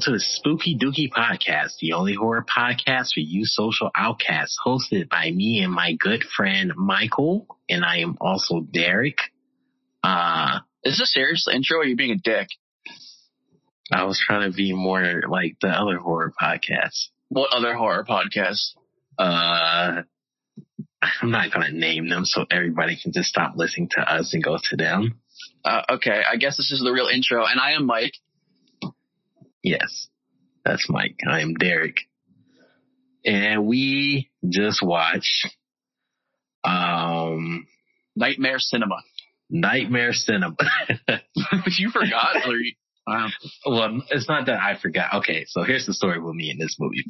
Welcome to the Spooky Dooky Podcast, the only horror podcast for you social outcasts, hosted by me and my good friend Michael, and I am also Derek. Uh, Is this serious intro or are you being a dick? I was trying to be more like the other horror podcasts. What other horror podcasts? Uh, I'm not gonna name them so everybody can just stop listening to us and go to them. Uh, okay, I guess this is the real intro, and I am Mike. Yes, that's Mike. I am Derek. And we just watched um Nightmare Cinema. Nightmare Cinema. you forgot? or you, wow. well, it's not that I forgot. Okay, so here's the story with me in this movie.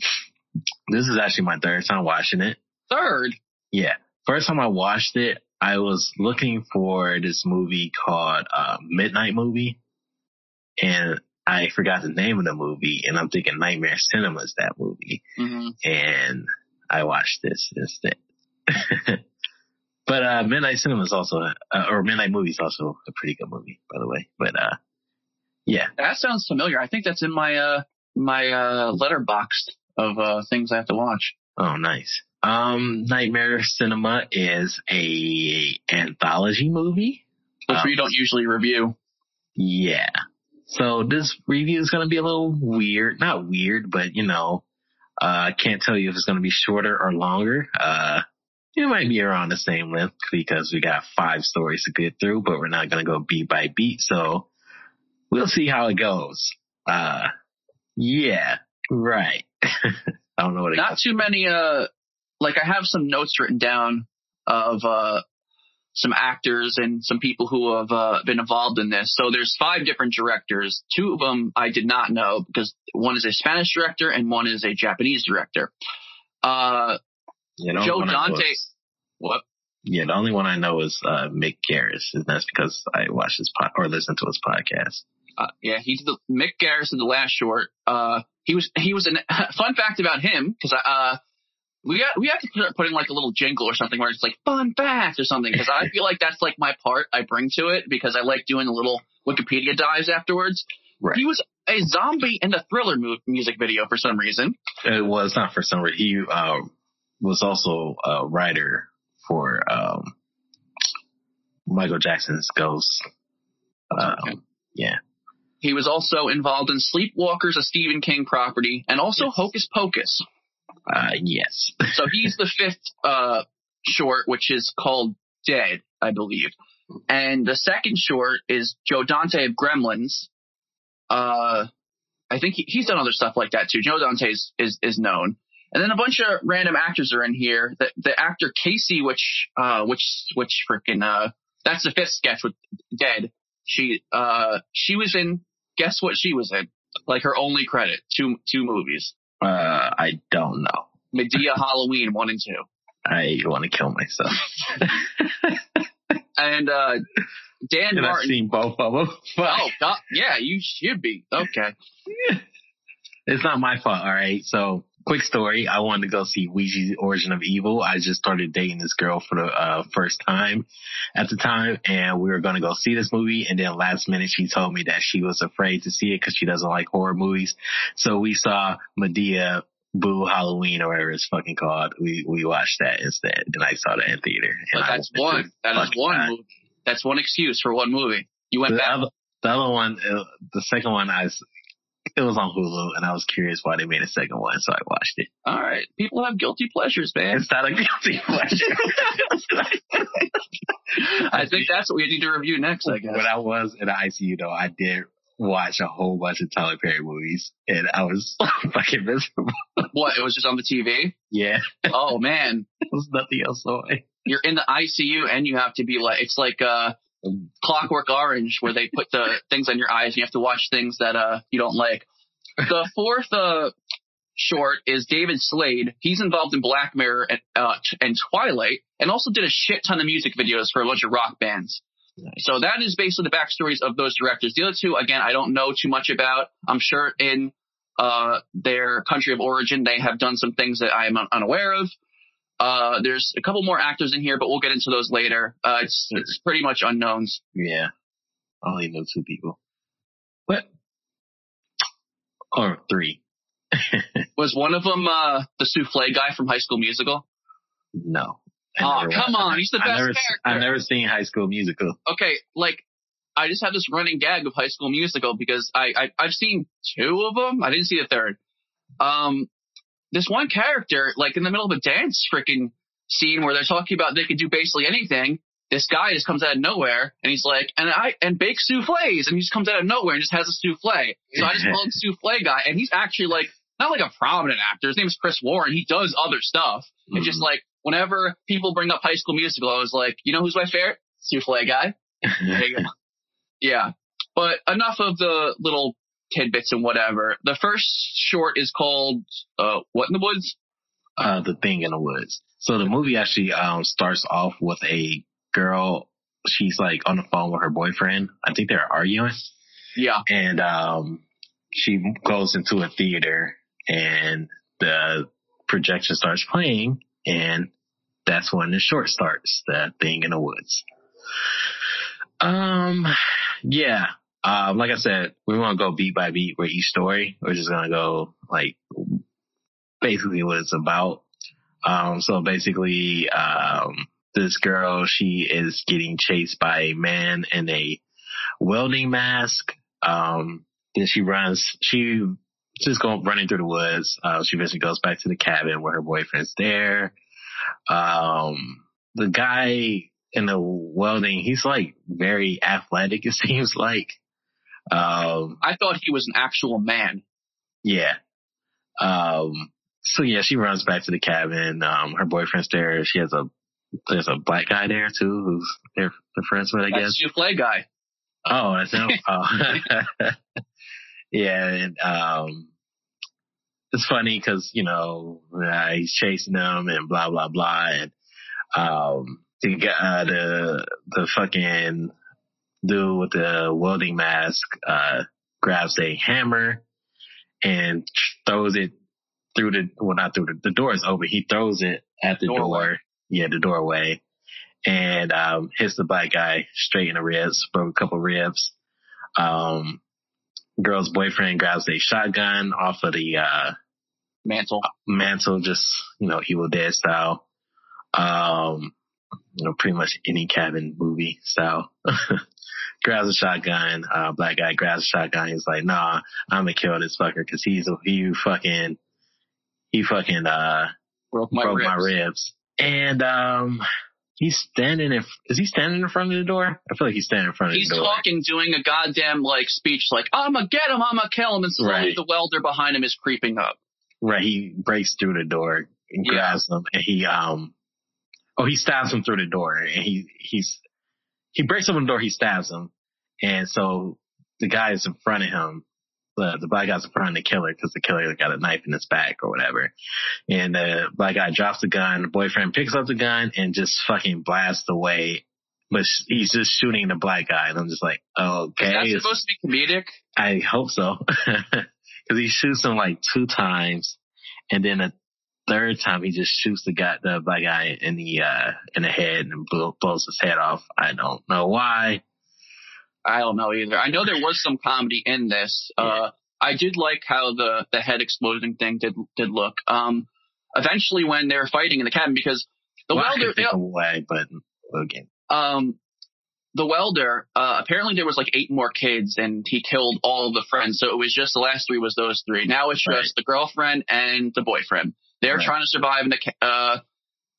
This is actually my third time watching it. Third. Yeah. First time I watched it, I was looking for this movie called uh, Midnight Movie. And I forgot the name of the movie. And I'm thinking Nightmare Cinema is that movie. hmm and I watched this instead. but uh, Midnight Cinema is also, uh, or Midnight Movie is also a pretty good movie, by the way. But uh, yeah, That sounds familiar. I think that's in my uh my uh Letterboxd of uh things I have to watch. oh nice. Um, Nightmare Cinema is a anthology movie. Which Um, we don't usually review. Yeah. So this review is going to be a little weird. Not weird, but you know, uh, I can't tell you if it's going to be shorter or longer. Uh, it might be around the same length because we got five stories to get through, but we're not going to go beat by beat. So we'll see how it goes. Uh, yeah, right. I don't know what it Not too many uh like I have some notes written down of uh some actors and some people who have uh, been involved in this. So there's five different directors. Two of them I did not know because one is a Spanish director and one is a Japanese director. Uh, you know, Joe Dante- is- what? Yeah, the only one I know is uh, Mick Garris, and that's because I watch his pod or listen to his podcast. Uh, yeah, he did the Mick Garris did the last short. Uh, he was he was an fun fact about him because uh we got we have to start putting like a little jingle or something where it's like fun facts or something because I feel like that's like my part I bring to it because I like doing the little Wikipedia dives afterwards. Right. He was a zombie in the Thriller mu- music video for some reason. It was not for some reason. He uh, was also a writer for um, Michael Jackson's Ghost. Um, Okay. Yeah. He was also involved in Sleepwalkers, a Stephen King property, and also Yes. Hocus Pocus. Uh, yes. So he's the fifth uh, short, which is called Dead, I believe. And the second short is Joe Dante of Gremlins. Uh, I think he, he's done other stuff like that too. Joe Dante is, is, is known. And then a bunch of random actors are in here. The, the actor Casey, which, uh, which, which freaking, uh, that's the fifth sketch with Dead. She, uh, she was in, guess what she was in? Like her only credit, two, two movies. Uh, I don't know. Madea Halloween 1 and 2. I want to kill myself. and uh Dan and I've seen both of them. Oh, God, yeah, you should be okay. It's not my fault, all right? So, quick story. I wanted to go see Ouija's Origin of Evil. I just started dating this girl for the uh, first time at the time, and we were going to go see this movie. And then last minute, she told me that she was afraid to see it because she doesn't like horror movies. So we saw Madea Boo Halloween or whatever it's fucking called. We we watched that instead, and I saw that in theater. And But that's one. That is one die. movie. That's one excuse for one movie. You went The back. other, the other one, uh, the second one, I it was on Hulu, and I was curious why they made a second one, so I watched it. All right, people have guilty pleasures, man. It's not a guilty pleasure. I think that's what we need to review next. I guess. when I was in the ICU, though, I did watch a whole bunch of Tyler Perry movies, and I was fucking miserable. What? It was just on the TV. Yeah, Oh man, there was nothing else on. you're in the ICU and you have to be like it's like uh Clockwork Orange where they put the things on your eyes and you have to watch things that uh you don't like. The fourth uh short is David Slade. He's involved in Black Mirror and uh t- and Twilight and also did a shit ton of music videos for a bunch of rock bands. Nice. So that is basically the backstories of those directors. The other two, again, I don't know too much about. I'm sure in uh, their country of origin, they have done some things that I am un- unaware of. Uh, there's a couple more actors in here, but we'll get into those later. Uh, it's, it's pretty much unknowns. Yeah, I only know two people. What? or three. Was one of them uh, the souffle guy from High School Musical? No. Oh, come on. He's the best I never, character. I've never seen High School Musical. okay, like I just have this running gag of High School Musical because I, I I've seen two of them. I didn't see the third. Um, this one character, like in the middle of a dance freaking scene where they're talking about they could do basically anything. This guy just comes out of nowhere and he's like, and I and bake souffles, and he just comes out of nowhere and just has a souffle. So I just call him souffle guy, and he's actually like not like a prominent actor. His name is Chris Warren. He does other stuff. And just mm-hmm. like whenever people bring up High School Musical, I was like, you know who's my favorite? Souffle guy. There you go. Yeah. But enough of the little tidbits and whatever. The first short is called uh What in the Woods? uh, the thing in the woods. So the movie actually um, starts off with a girl. She's like on the phone with her boyfriend. I think they're arguing, Yeah. and um, she goes into a theater, and the projection starts playing, and that's when the short starts. The thing in the woods. Um, yeah. Um, like I said, we want to go beat by beat with each story. We're just gonna go like basically what it's about. Um, so basically, um, this girl, she is getting chased by a man in a welding mask. Um, then she runs, she just going running through the woods. Uh, she eventually goes back to the cabin where her boyfriend's there. Um, the guy in the welding, he's like very athletic, it seems like. Um, I thought he was an actual man. yeah. Um, so yeah, she runs back to the cabin. Um, her boyfriend's there. She has a, there's a black guy there too, who's they're, they're friends with, I guess. That's play guy. Oh, that's him. oh. yeah, and um, it's funny because you know uh, he's chasing them and blah blah blah, and um, the guy, uh, the the fucking dude with the welding mask uh grabs a hammer and throws it through the well not through the, the door is open. He throws it at the Doorway. door, yeah, the doorway, and um, hits the black guy straight in the ribs, broke a couple ribs. Um, girl's boyfriend grabs a shotgun off of the uh, Mantle. mantle, just you know, Evil Dead style. Um, you know, pretty much any cabin movie style. grabs a shotgun. Uh, black guy grabs a shotgun. He's like, "Nah, I'm gonna kill this fucker because he's a he fucking he fucking uh Broke my broke ribs. my ribs." And um, he's standing in. Is he standing in front of the door? I feel like he's standing in front of He's the door. He's talking, doing a goddamn like speech, like "I'm gonna get him, I'm gonna kill him," and slowly Right. the welder behind him is creeping up. Right, he breaks through the door and Yeah. grabs him, and he um, oh, he stabs him through the door, and he he's he breaks open the door, he stabs him, and so the guy is in front of him, the the black guy's in front of the killer because the killer got a knife in his back or whatever, and the black guy drops the gun, the boyfriend picks up the gun and just fucking blasts away. But he's just shooting the black guy, and I'm just like, okay, That's supposed to be comedic. I hope so. Cause he shoots him like two times. And then a third time he just shoots the guy, the black guy in the, uh, in the head and blows his head off. I don't know why. I don't know either. I know there was some comedy in this. Uh, I did like how the the head exploding thing did did look. Um, eventually when they're fighting in the cabin, because the well, welder, could think of why, but again, um, the welder, uh, apparently there was like eight more kids and he killed all of the friends. So it was just the last three was those three. Now it's just Right. the girlfriend and the boyfriend. They're Right. trying to survive in the, uh,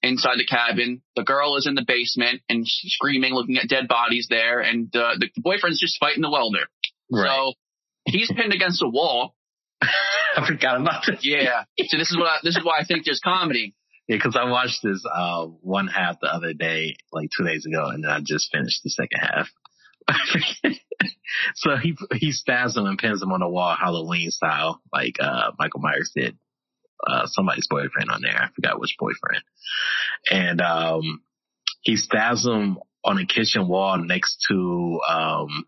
inside the cabin. The girl is in the basement and screaming, looking at dead bodies there. And, uh, the, the boyfriend's just fighting the welder. right. So he's pinned against a wall. I forgot about this. Yeah. so this is what I, this is why I think there's comedy. Yeah, cause I watched this, uh, one half the other day, like two days ago, and then I just finished the second half. so he, he stabs him and pins him on the wall Halloween style, like, uh, Michael Myers did. Uh, somebody's boyfriend on there. I forgot which boyfriend. And, um, he stabs him on a kitchen wall next to, um,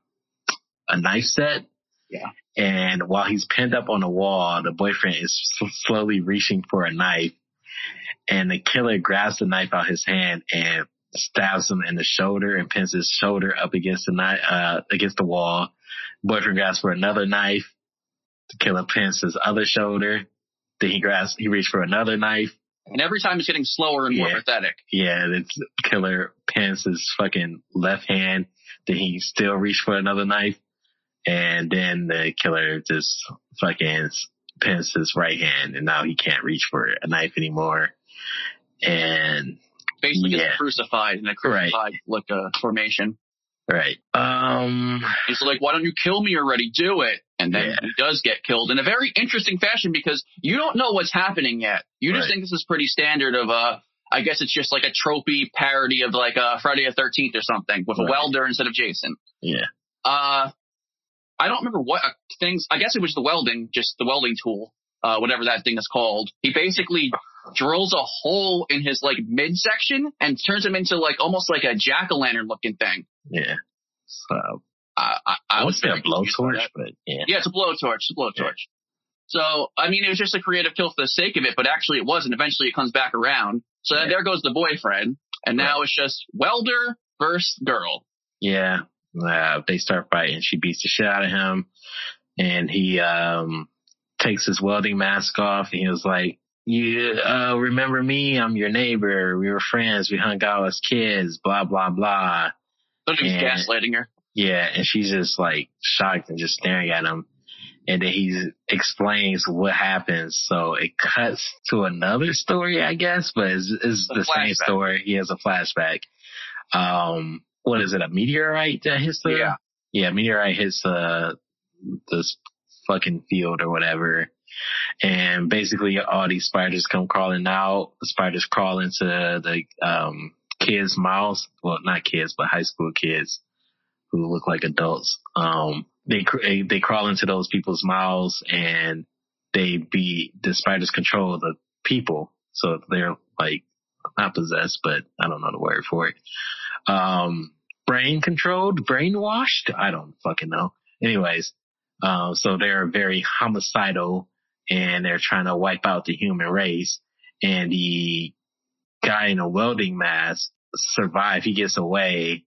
a knife set. Yeah. And while he's pinned up on the wall, the boyfriend is slowly reaching for a knife and the killer grabs the knife out his hand and stabs him in the shoulder and pins his shoulder up against the knife, uh, against the wall. Boyfriend grabs for another knife The killer pins his other shoulder. Then he grabs, he reached for another knife. And every time it's getting slower and more Yeah. pathetic. Yeah, the killer pins his fucking left hand. Then he still reached for another knife. And then the killer just fucking pins his right hand and now he can't reach for a knife anymore. And Basically Yeah. gets crucified in a Right. crucified like uh, formation. Right. Um He's like, why don't you kill me already? Do it. And then Yeah. he does get killed in a very interesting fashion because you don't know what's happening yet. You just Right. think this is pretty standard of uh I guess it's just like a tropey parody of like uh Friday the thirteenth or something with a welder instead of Jason. yeah. Uh I don't remember what uh, things I guess it was the welding, just the welding tool, uh whatever that thing is called. He basically drills a hole in his like midsection and turns him into like almost like a jack-o'-lantern looking thing. Yeah. So I, I, I would was say a very confused by blowtorch, but yeah. Yeah, it's a blowtorch. It's a blowtorch. So, I mean, it was just a creative kill for the sake of it, but actually it wasn't. Eventually it comes back around. So Yeah. there goes the boyfriend. And now it's just welder versus girl. Yeah. Uh, they start fighting. She beats the shit out of him and he, um, takes his welding mask off and he was like, you, uh, remember me? I'm your neighbor. We were friends. We hung out as kids, blah, blah, blah. So he was Yeah. gaslighting her. Yeah. And she's just like shocked and just staring at him. And then he explains what happens. So it cuts to another story, I guess, but it's, it's the same story. He has a flashback. Um, what is it? A meteorite that hits the, Yeah. yeah, meteorite hits, uh, this fucking field or whatever. And basically all these spiders come crawling out. The spiders crawl into the, um, kids' mouths. Well, not kids, but high school kids who look like adults. Um, they, they, they crawl into those people's mouths and they be, the spiders control the people. So they're like, not possessed, but I don't know the word for it. Um, brain controlled, brainwashed. I don't fucking know. Anyways, um, so they're very homicidal and they're trying to wipe out the human race. And the guy in a welding mask survive. He gets away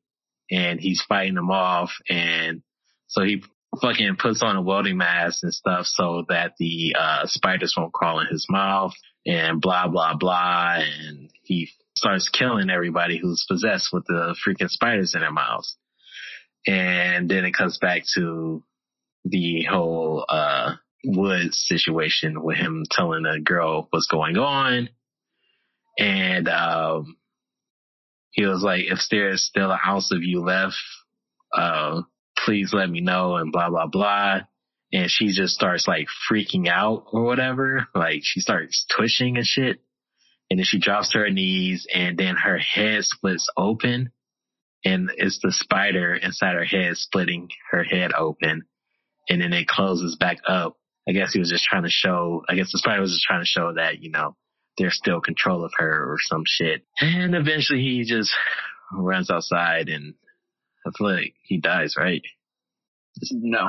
and he's fighting them off. And so he fucking puts on a welding mask and stuff so that the, uh, spiders won't crawl in his mouth and blah, blah, blah. And he starts killing everybody who's possessed with the freaking spiders in their mouths. And then it comes back to the whole, uh, Woods situation with him telling a girl what's going on. And, um, he was like, if there's still an ounce of you left, uh, please let me know and blah, blah, blah. And she just starts like freaking out or whatever. Like she starts twitching and shit. And then she drops to her knees and then her head splits open and it's the spider inside her head splitting her head open. And then it closes back up. I guess he was just trying to show, I guess the spider was just trying to show that, you know, there's still control of her or some shit. And eventually he just runs outside and I feel like he dies, right? No.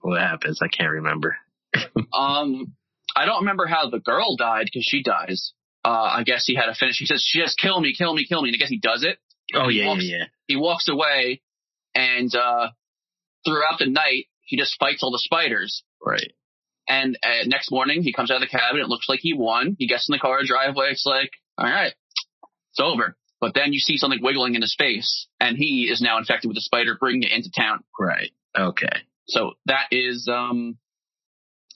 What happens? I can't remember. Um, I don't remember how the girl died because she dies. Uh, I guess he had to finish. He says, she says, kill me, kill me, kill me. And I guess he does it. Oh yeah, walks- yeah, yeah. He walks away and, uh, throughout the night, he just fights all the spiders. Right. And uh, next morning, he comes out of the cabin. It looks like he won. He gets in the car driveway. It's like, all right, it's over. But then you see something wiggling in his face, and he is now infected with the spider, bringing it into town. Right. Okay. So that is um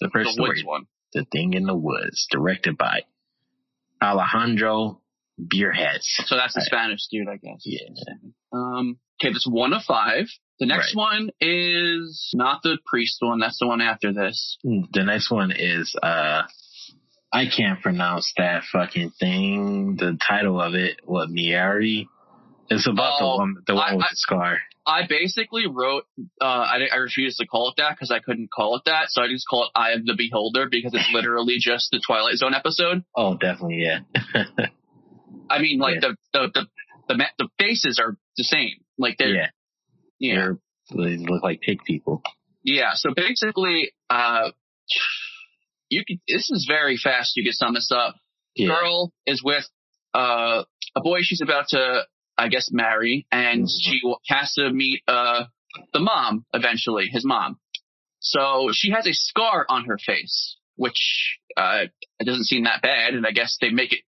The the first story, one. The Thing in the Woods, directed by Alejandro Brugués. So that's the Right. Spanish dude, I guess. Yeah. Um. Okay, that's one of five. The next Right. one is not the priest one. That's the one after this. The next one is uh I can't pronounce that fucking thing. The title of it, what Miari? It's about Oh, the one the one I- with I- the scar. I basically wrote. Uh, I, I refused to call it that because I couldn't call it that, so I just call it "Eye of the Beholder" because it's literally just the Twilight Zone episode. Oh, definitely, yeah. I mean, like Yeah. the, the the the the faces are the same. Like they're yeah. Yeah they look like pig people. yeah. So basically, uh, you could. This is very fast. You could sum this up. Yeah. Girl is with uh a boy she's about to, I guess, marry, and Mhm. she has to meet uh the mom eventually, his mom. So she has a scar on her face, which uh, it doesn't seem that bad, and I guess they make it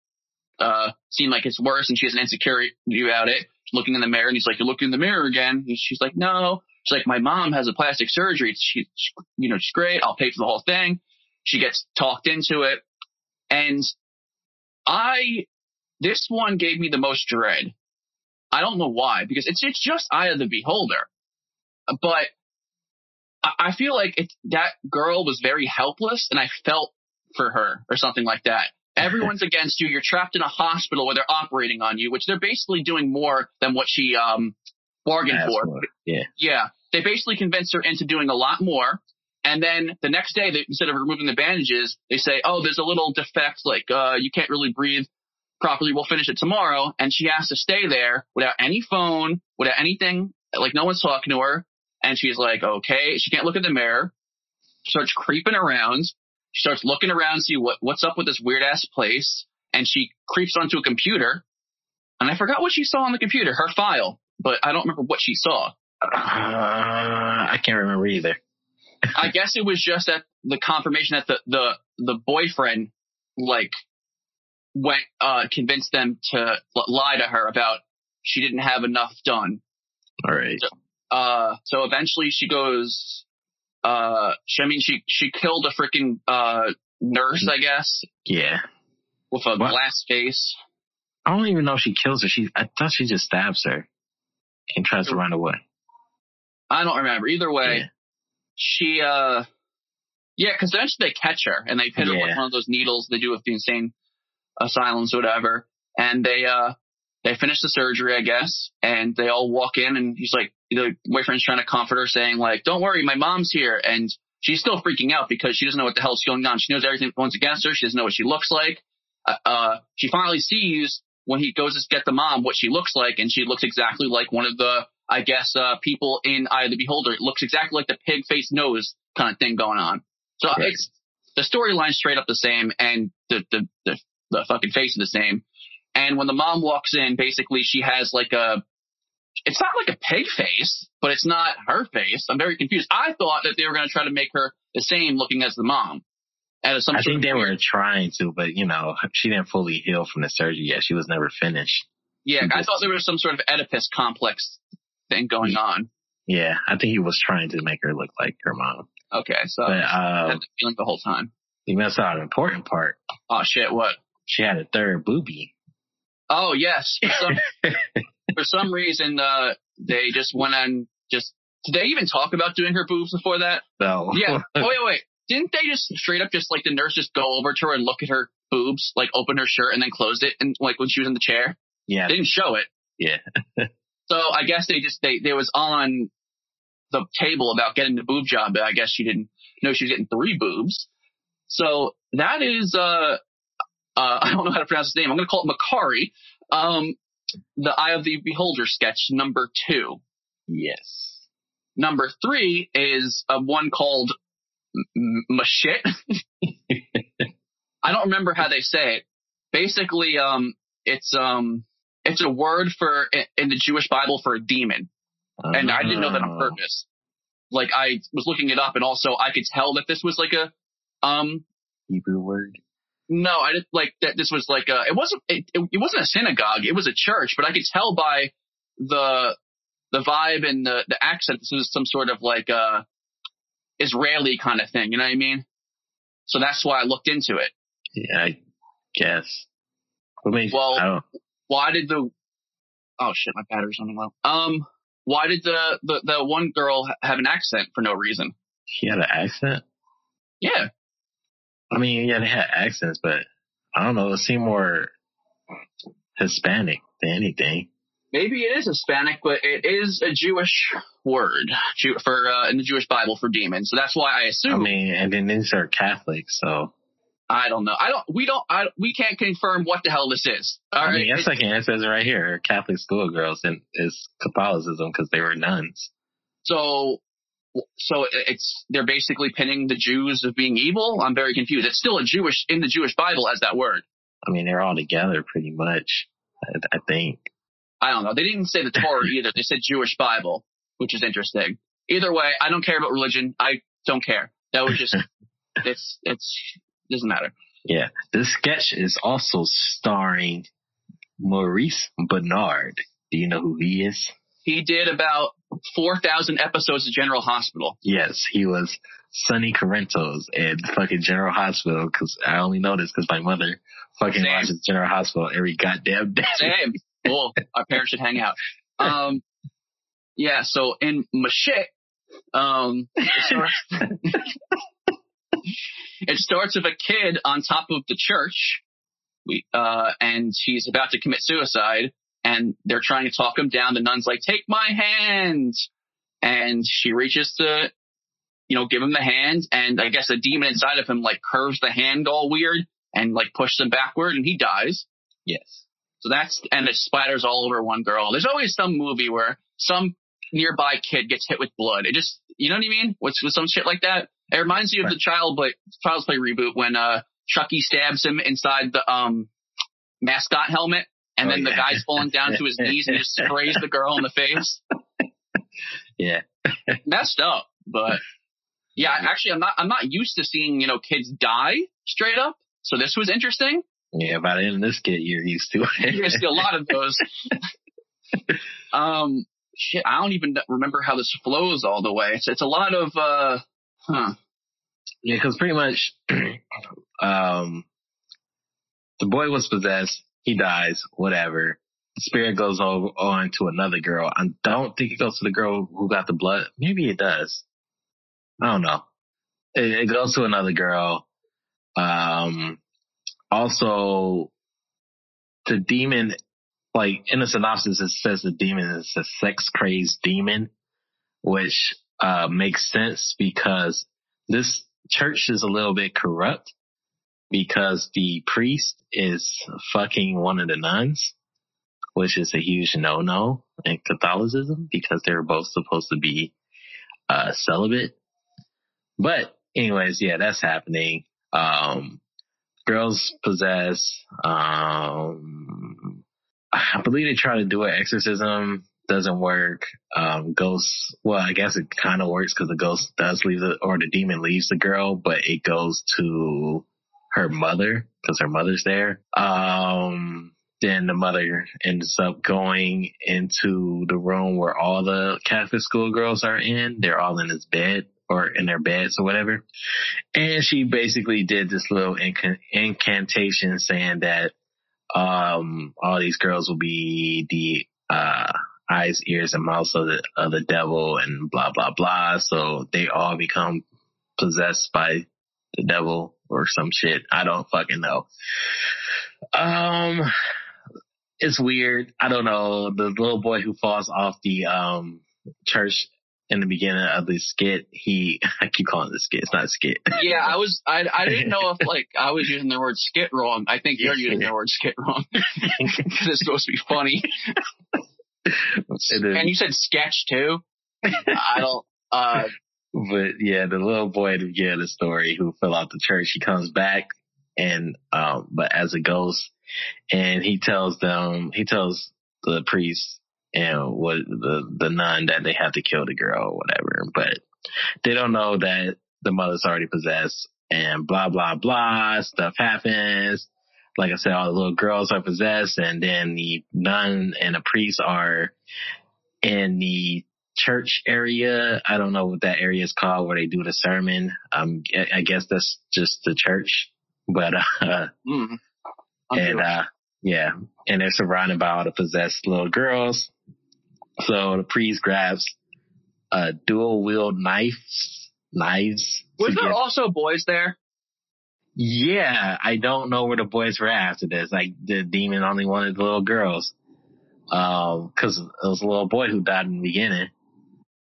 uh, seem like it's worse, and she has an insecurity about it. Looking in the mirror, and he's like, "You look in the mirror again." And she's like, "No." She's like, "My mom has a plastic surgery. She, you know, she's great. I'll pay for the whole thing." She gets talked into it, and I, this one gave me the most dread. I don't know why, because it's it's just Eye of the Beholder, but I feel like it, that girl was very helpless and I felt for her or something like that. Everyone's against you. You're trapped in a hospital where they're operating on you, which they're basically doing more than what she um bargained That's for. Yeah. Yeah. They basically convinced her into doing a lot more. And then the next day, they, instead of removing the bandages, they say, oh, there's a little defect, like, uh, you can't really breathe properly. We'll finish it tomorrow. And she has to stay there without any phone, without anything, like no one's talking to her. And she's like, okay, she can't look in the mirror. Starts creeping around. She starts looking around, see what, what's up with this weird ass place. And she creeps onto a computer. And I forgot what she saw on the computer, her file, but I don't remember what she saw. Uh, I can't remember either. I guess it was just that the confirmation that the, the, the boyfriend, like, went, uh, convinced them to lie to her about she didn't have enough done. All right. Uh, so eventually she goes, uh, she, I mean, she, she killed a freaking, uh, nurse, I guess, Yeah. with a What? glass face. I don't even know if she kills her. She, I thought she just stabs her and tries to run away. I don't remember. Either way, Yeah. she, uh, yeah, cause eventually they catch her and they hit her with one of those needles they do with the insane asylums or whatever. And they, uh, they finish the surgery, I guess, and they all walk in and he's like, the boyfriend's trying to comfort her saying like, don't worry, my mom's here. And she's still freaking out because she doesn't know what the hell's going on. She knows everything once against her. She doesn't know what she looks like. Uh, uh, she finally sees when he goes to get the mom what she looks like and she looks exactly like one of the, I guess, uh, people in Eye of the Beholder. It looks exactly like the pig face nose kind of thing going on. So Right. it's the storyline straight up the same and the, the, the, the fucking face is the same. And when the mom walks in, basically she has like a, it's not like a pig face, but it's not her face. I'm very confused. I thought that they were going to try to make her the same looking as the mom. Some I think they were trying to, but you know, she didn't fully heal from the surgery yet. She was never finished. Yeah, She I thought there was some sort of Oedipus complex thing going on. Yeah, I think he was trying to make her look like her mom. Okay, so But I uh, had the feeling the whole time. you missed out an important part. Oh shit, what? She had a third boobie. Oh yes, some, for some reason, uh, they just went on. Just did they even talk about doing her boobs before that? So Yeah. oh wait, wait. Didn't they just straight up just like the nurse just go over to her and look at her boobs, like open her shirt and then closed it, and like when she was in the chair, yeah, they didn't show it. yeah. So I guess they just they they was on the table about getting the boob job, but I guess she didn't know she was getting three boobs. So that is uh uh I don't know how to pronounce his name. I'm gonna call it Makari. Um the Eye of the Beholder sketch number two. Yes. Number three is uh, one called Mashit. I don't remember how they say it. Basically, um, it's um, it's a word for in the Jewish Bible for a demon, and I didn't know that on Oh. purpose. Like I was looking it up, and also I could tell that this was like a um. Hebrew word. No, I didn't like that. This was like a. It wasn't. It, it, wasn't a synagogue. It was a church, but I could tell by the the vibe and the the accent. This was some sort of like uh Israeli kind of thing. You know what I mean? So that's why I looked into it. Yeah, I guess. What makes? Well- I. Why did the? Oh shit, my battery's running low. Um, why did the the the one girl have an accent for no reason? She had an accent. Yeah, I mean, yeah, they had accents, but I don't know. It seemed more Hispanic than anything. maybe it is Hispanic, but it is a Jewish word Jew, for uh, in the Jewish Bible for demons. So that's why I assume. I mean, and then these are Catholic, so I don't know. I don't. We don't. I, we can't confirm what the hell this is. All I right. mean, that's It- like an answer right here. Catholic schoolgirls and is Catholicism because they were nuns. so, so it's they're basically pinning the Jews of being evil. I'm very confused. It's still a Jewish in the Jewish Bible as that word. I mean, they're all together pretty much. I, I think. I don't know. They didn't say the Torah either. They said Jewish Bible, which is interesting. Either way, I don't care about religion. I don't care. That was just it's it's doesn't matter. Yeah. This sketch is also starring Maurice Benard. Do you know who he is? He did about four thousand episodes of General Hospital. Yes, he was Sonny Corinthos in fucking General Hospital because I only know this because my mother fucking Same. watches General Hospital every goddamn day. Same. Cool. Our parents should hang out. Um, yeah. So in Mashit, um, it starts, it starts with a kid on top of the church. We, uh, and he's about to commit suicide and they're trying to talk him down. The nun's like, take my hand. And she reaches to, you know, give him the hand. And I guess the demon inside of him like curves the hand all weird and like pushes him backward and he dies. Yes. So that's, and it splatters all over one girl. There's always some movie where some nearby kid gets hit with blood. It just, you know what I mean? What's with some shit like that? It reminds me of the Child Play, Child's Play reboot when, uh, Chucky stabs him inside the, um, mascot helmet. And Oh, then the guy's falling down to his knees and he just sprays the girl in the face. Yeah. Messed up, but yeah, actually I'm not, I'm not used to seeing, you know, kids die straight up. So this was interesting. Yeah, by the end of this kid, you're used to it. You're gonna it. see a lot of those. um, shit, I don't even remember how this flows all the way. It's, it's a lot of, uh, huh. yeah, because pretty much, um, the boy was possessed. He dies. Whatever. Spirit goes over on to another girl. I don't think it goes to the girl who got the blood. Maybe it does. I don't know. It, it goes to another girl. Um, also, the demon, like in the synopsis, it says the demon is a sex crazed demon, which uh, makes sense because this church is a little bit corrupt because the priest is fucking one of the nuns, which is a huge no no in Catholicism because they're both supposed to be uh, celibate. But anyways, yeah, that's happening. Um, girls possess. Um, I believe they try to do an exorcism. Doesn't work. Um, ghosts. Well, I guess it kind of works because the ghost does leave the, or the demon leaves the girl, but it goes to her mother because her mother's there. Um, then the mother ends up going into the room where all the Catholic schoolgirls are in. They're all in his bed or in their beds or whatever. And she basically did this little incan- incantation saying that um all these girls will be the uh eyes, ears, and mouths of the of the devil and blah blah blah. So they all become possessed by the devil or some shit. I don't fucking know. Um it's weird. I don't know. The little boy who falls off the um church in the beginning of the skit, he I keep calling it a skit. It's not a skit. Yeah, I was, I, I didn't know if like I was using the word skit wrong. I think you're using the word skit wrong. Cause it's supposed to be funny. Is. And you said sketch too. I don't, uh, but yeah, the little boy at the beginning of the story who fell out the church, he comes back and um but as a ghost and he tells them he tells the priest and what the the nun that they have to kill the girl or whatever. But they don't know that the mother's already possessed and blah blah blah stuff happens. Like I said, all the little girls are possessed and then the nun and the priest are in the church area. I don't know what that area is called where they do the sermon. Um, I guess that's just the church, but, uh, mm, and, uh, yeah, and they're surrounded by all the possessed little girls. So the priest grabs, uh, dual wield knives, knives. was there also boys there? yeah, I don't know where the boys were after this. Like the demon only wanted the little girls. Um, cause it was a little boy who died in the beginning.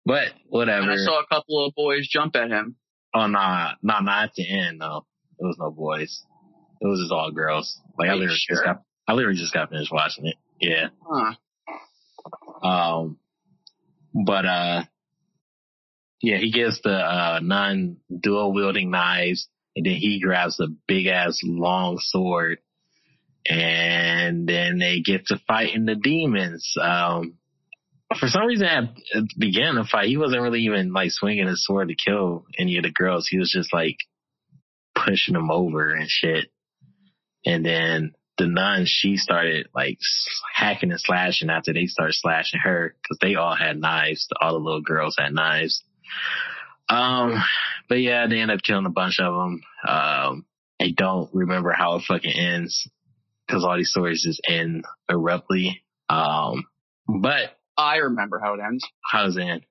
But whatever. And I saw a couple of boys jump at him. Oh nah, nah, not at the end. No, it was no boys. It was just all girls. Like I literally sure? just got, I literally just got finished watching it. Yeah. Huh. Um, but uh, yeah, he gets the uh nun dual wielding knives, and then he grabs a big ass long sword, and then they get to fighting the demons. Um, for some reason at, the beginning of the fight, he wasn't really even like swinging his sword to kill any of the girls. He was just like pushing them over and shit. And then the nun, she started like hacking and slashing after they started slashing her because they all had knives. All the little girls had knives. Um, but yeah, they end up killing a bunch of them. Um, I don't remember how it fucking ends because all these stories just end abruptly. Um, but I remember how it ends. how does it end?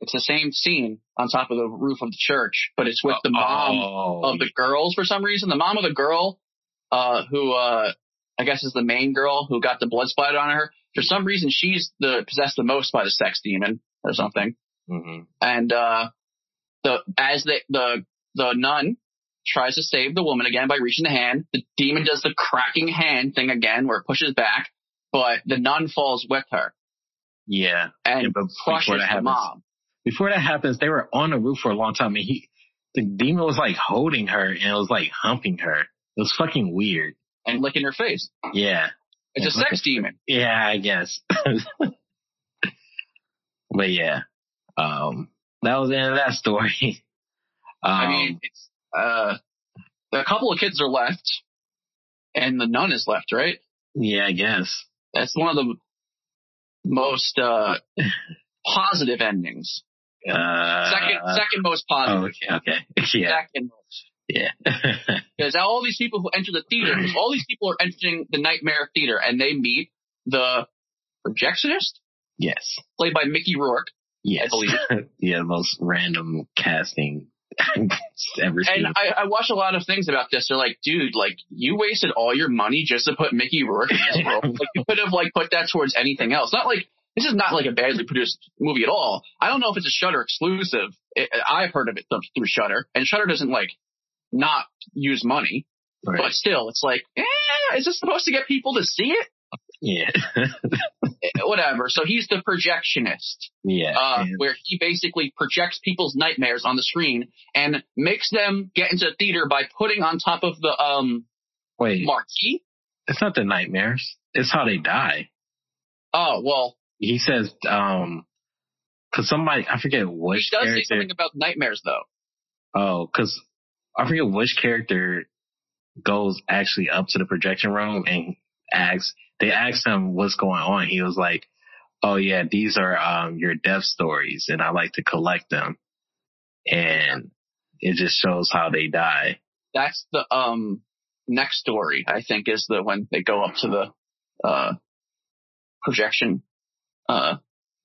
It's the same scene on top of the roof of the church, but it's with the mom Oh, of the girls for some reason. The mom of the girl, uh, who, uh, I guess is the main girl who got the blood splattered on her. For some reason, she's the possessed the most by the sex demon or something. mhm. And, uh, the, as the, the, the nun tries to save the woman again by reaching the hand, the demon does the cracking hand thing again where it pushes back, but the nun falls with her yeah. and Yeah, crushes that the happens- mom. Before that happens, they were on the roof for a long time and he, the demon was like holding her and it was like humping her. It was fucking weird. and licking her face. Yeah. It's a sex demon. Yeah, I guess. but yeah, um, that was the end of that story. Um, I mean, it's uh, a couple of kids are left, and the nun is left, right? yeah, I guess. That's one of the most uh, positive endings. Uh, Second, second most oh, positive. okay, okay. Yeah, Second most. yeah. Because all these people who enter the theater, all these people are entering the Nightmare Theater, and they meet the projectionist, yes, played by Mickey Rourke, yes. Yeah, the most random casting And I, I watch a lot of things about this. They're like, dude, like you wasted all your money just to put Mickey Rourke in this role. like you could have like put that towards anything else. Not like this is not like a badly produced movie at all. I don't know if it's a Shudder exclusive. It, I've heard of it th- through Shudder, and Shudder doesn't like not use money, Right. but still, it's like, eh, is this supposed to get people to see it? Yeah, Eh, Whatever. So he's the projectionist. yeah. uh, and- where he basically projects people's nightmares on the screen and makes them get into theater by putting on top of the um wait, marquee. it's not the nightmares. It's how they die. Oh well, He says, um, cause somebody, I forget he which does say character. something about nightmares though. Oh, cause I forget which character goes actually up to the projection room and asks, they asked him what's going on. He was like, Oh yeah, these are, um, your death stories and I like to collect them. And it just shows how they die. That's the um next story. I think is the when they go up to the uh projection. Uh,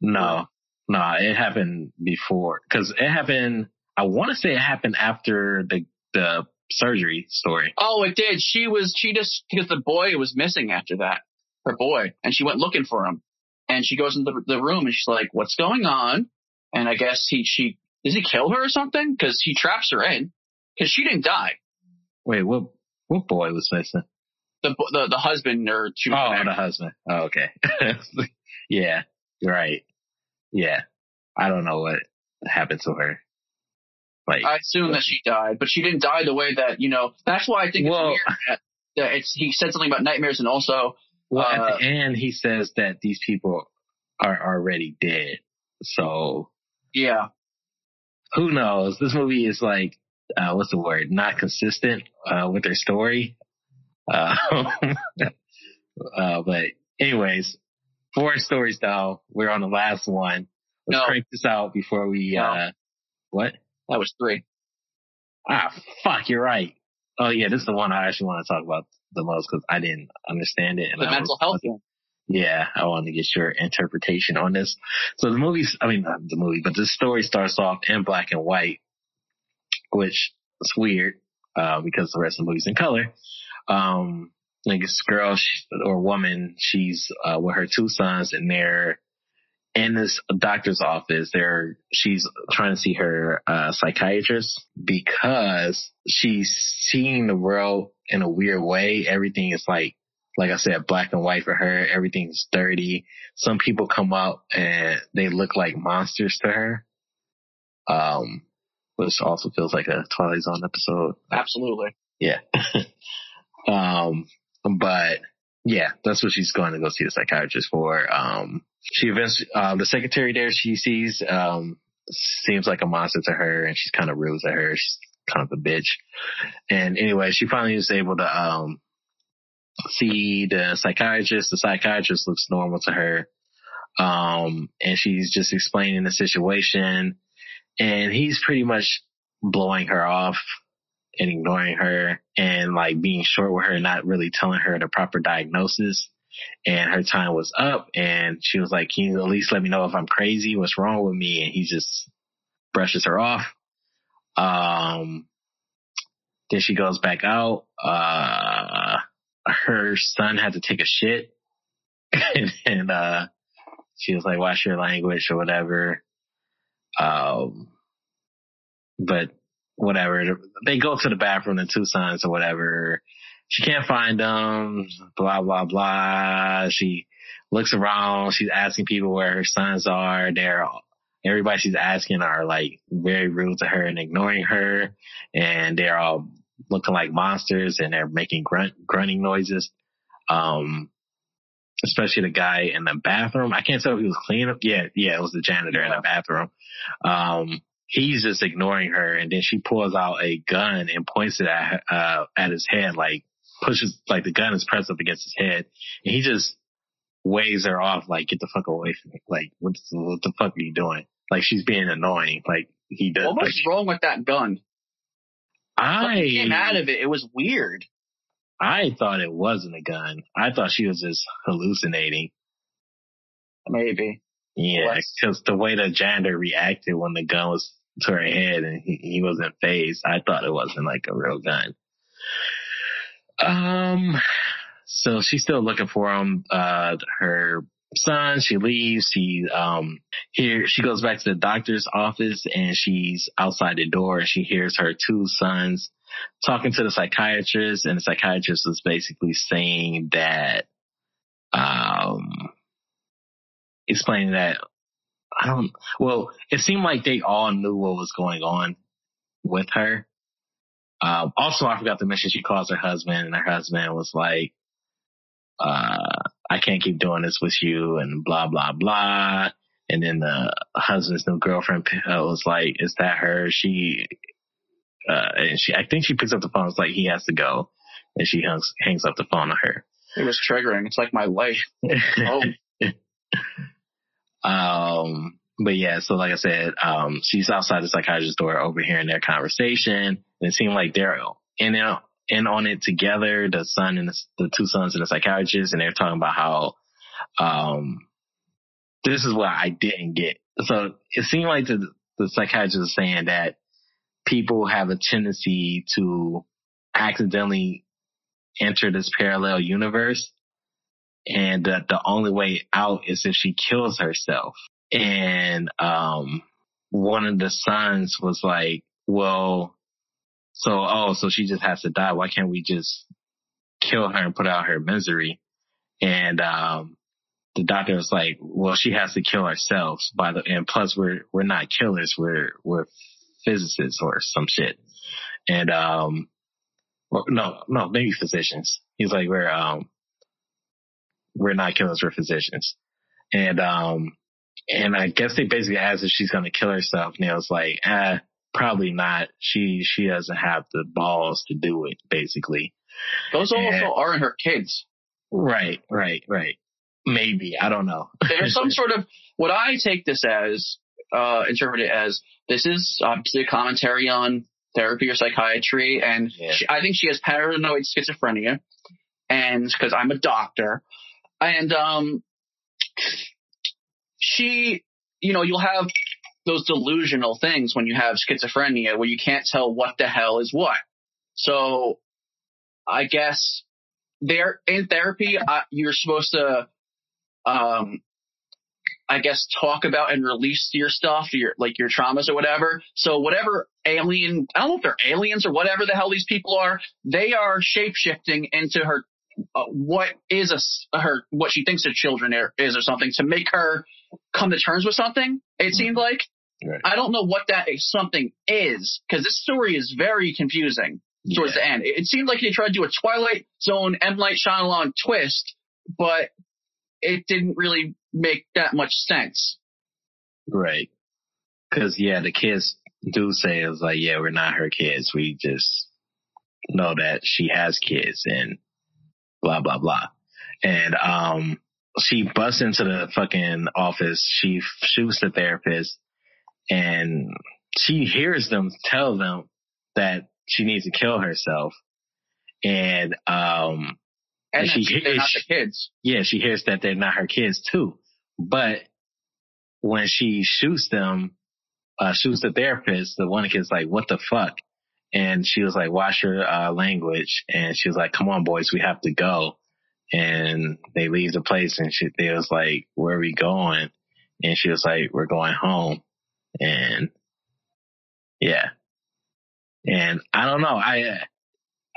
No, no, it happened before cause it happened, I want to say it happened after the, the surgery story. oh, it did. She was she just because the boy was missing after that. Her boy, and she went looking for him. And she goes into the, the room and she's like, "What's going on?" And I guess he she does he kill her or something? Because he traps her in. Because she didn't die. Wait, what, what boy was missing? The the the husband or she Oh, married. the husband. Oh, okay. yeah, right. Yeah. I don't know what happened to her. Like, I assume that she died, but she didn't die the way that you know. That's why I think Well- weird that, that it's he said something about nightmares and also well, uh, at the end, he says that these people are already dead. So, yeah who knows? This movie is like, uh, what's the word? Not consistent, uh, with their story. Uh, uh, but anyways, four stories though. We're on the last one. Let's No. crank this out before we, No. uh, what? that was three. Ah, fuck, you're right. Oh yeah, this is the one I actually want to talk about the most because I didn't understand it. And The I mental was- health. Yeah, I wanted to get your interpretation on this. So the movie's, I mean, not the movie, but the story starts off in black and white, which is weird, uh, because the rest of the movie's in color. Um, like this girl she, or woman, she's, uh, with her two sons and they're in this doctor's office. They're, she's trying to see her, uh, psychiatrist because she's seeing the world in a weird way. Everything is like, like I said, black and white for her. Everything's dirty. Some people come out and they look like monsters to her. Um, which also feels like a Twilight Zone episode. Absolutely. Yeah. um, but yeah, that's what she's going to go see the psychiatrist for. Um, she eventually, uh, the secretary there she sees, um, seems like a monster to her and she's kind of rude to her. She's kind of a bitch. And anyway, she finally is able to, um, see the psychiatrist. The psychiatrist looks normal to her. Um, and she's just explaining the situation and he's pretty much blowing her off and ignoring her and like being short with her, not really telling her the proper diagnosis. And her time was up and she was like, can you at least let me know if I'm crazy? What's wrong with me? And he just brushes her off. Um, then she goes back out. Uh, her son had to take a shit and, and uh, she was like, watch your language or whatever. Um, but whatever. They go to the bathroom, the two sons or whatever. She can't find them, blah, blah, blah. She looks around. She's asking people where her sons are. They're, everybody she's asking are like very rude to her and ignoring her. And they're all looking like monsters and they're making grunt, grunting noises. Um, especially the guy in the bathroom. I can't tell if he was cleaning. Yeah, yeah, it was the janitor in the bathroom. Um, he's just ignoring her and then she pulls out a gun and points it at uh at his head like pushes like the gun is pressed up against his head and he just waves her off like get the fuck away from me. Like what the, what the fuck are you doing? Like she's being annoying. Like he does what was like, wrong with that gun? I came out of it. It was weird. I thought it wasn't a gun. I thought she was just hallucinating. Maybe. Yeah, because the way the janitor reacted when the gun was to her head and he, he wasn't phased, I thought it wasn't like a real gun. Um, so she's still looking for him. Uh, her son, she leaves. She, um, here, she goes back to the doctor's office and she's outside the door and she hears her two sons talking to the psychiatrist and the psychiatrist was basically saying that, um, explaining that I don't, well, it seemed like they all knew what was going on with her. Um, also, I forgot to mention she calls her husband and her husband was like, uh, I can't keep doing this with you and blah, blah, blah. And then the husband's new girlfriend uh, was like, is that her? She, uh, and she, I think she picks up the phone. It's like he has to go and she hangs, hangs up the phone on her. It was triggering. It's like my life. oh. Um, but yeah, so like I said, um, she's outside the psychiatrist's door overhearing their conversation. It seemed like they're in, in on it together, the son and the, the two sons and the psychiatrist, and they're talking about how, um, this is what I didn't get. So it seemed like the, the psychiatrist is saying that people have a tendency to accidentally enter this parallel universe and that the only way out is if she kills herself. And um, one of the sons was like, "Well, so oh, so she just has to die. Why can't we just kill her and put out her misery?" And um, the doctor was like, "Well, she has to kill herself by the and plus we're we're not killers. We're we're physicists or some shit." And um, no, no, maybe physicians. He's like, "We're um." we're not killers, we're physicians. And, um, and I guess they basically asked if she's going to kill herself. And it was like, eh, probably not. She, she doesn't have the balls to do it, basically. Those and, also aren't her kids. Right, right, right. Maybe. I don't know. There's some sort of, what I take this as, uh, interpret it as, this is obviously a commentary on therapy or psychiatry. And yeah. she, I think she has paranoid schizophrenia. And because I'm a doctor, and um, she, you know, you'll have those delusional things when you have schizophrenia where you can't tell what the hell is what. So I guess there in therapy, uh, you're supposed to, um, I guess talk about and release your stuff, your like your traumas or whatever. So whatever alien, I don't know if they're aliens or whatever the hell these people are, they are shape shifting into her uh, what is a her what she thinks her children is or something to make her come to terms with something. It seemed like right. I don't know what that something is because this story is very confusing yeah. towards the end. It, it seemed like they tried to do a Twilight Zone M Night Shyamalan twist, but it didn't really make that much sense. Right. Cause yeah, the kids do say it's like, yeah, we're not her kids. We just know that she has kids and blah, blah, blah. And, um, she busts into the fucking office. She shoots the therapist and she hears them tell them that she needs to kill herself. And, um, And, And she, not the kids. yeah, she hears that they're not her kids too. But when she shoots them, uh, shoots the therapist, the one kid's like, what the fuck? And she was like, watch your, uh, language. And she was like, come on, boys, we have to go. And they leave the place and she, they was like, where are we going? And she was like, we're going home. And yeah. And I don't know. I,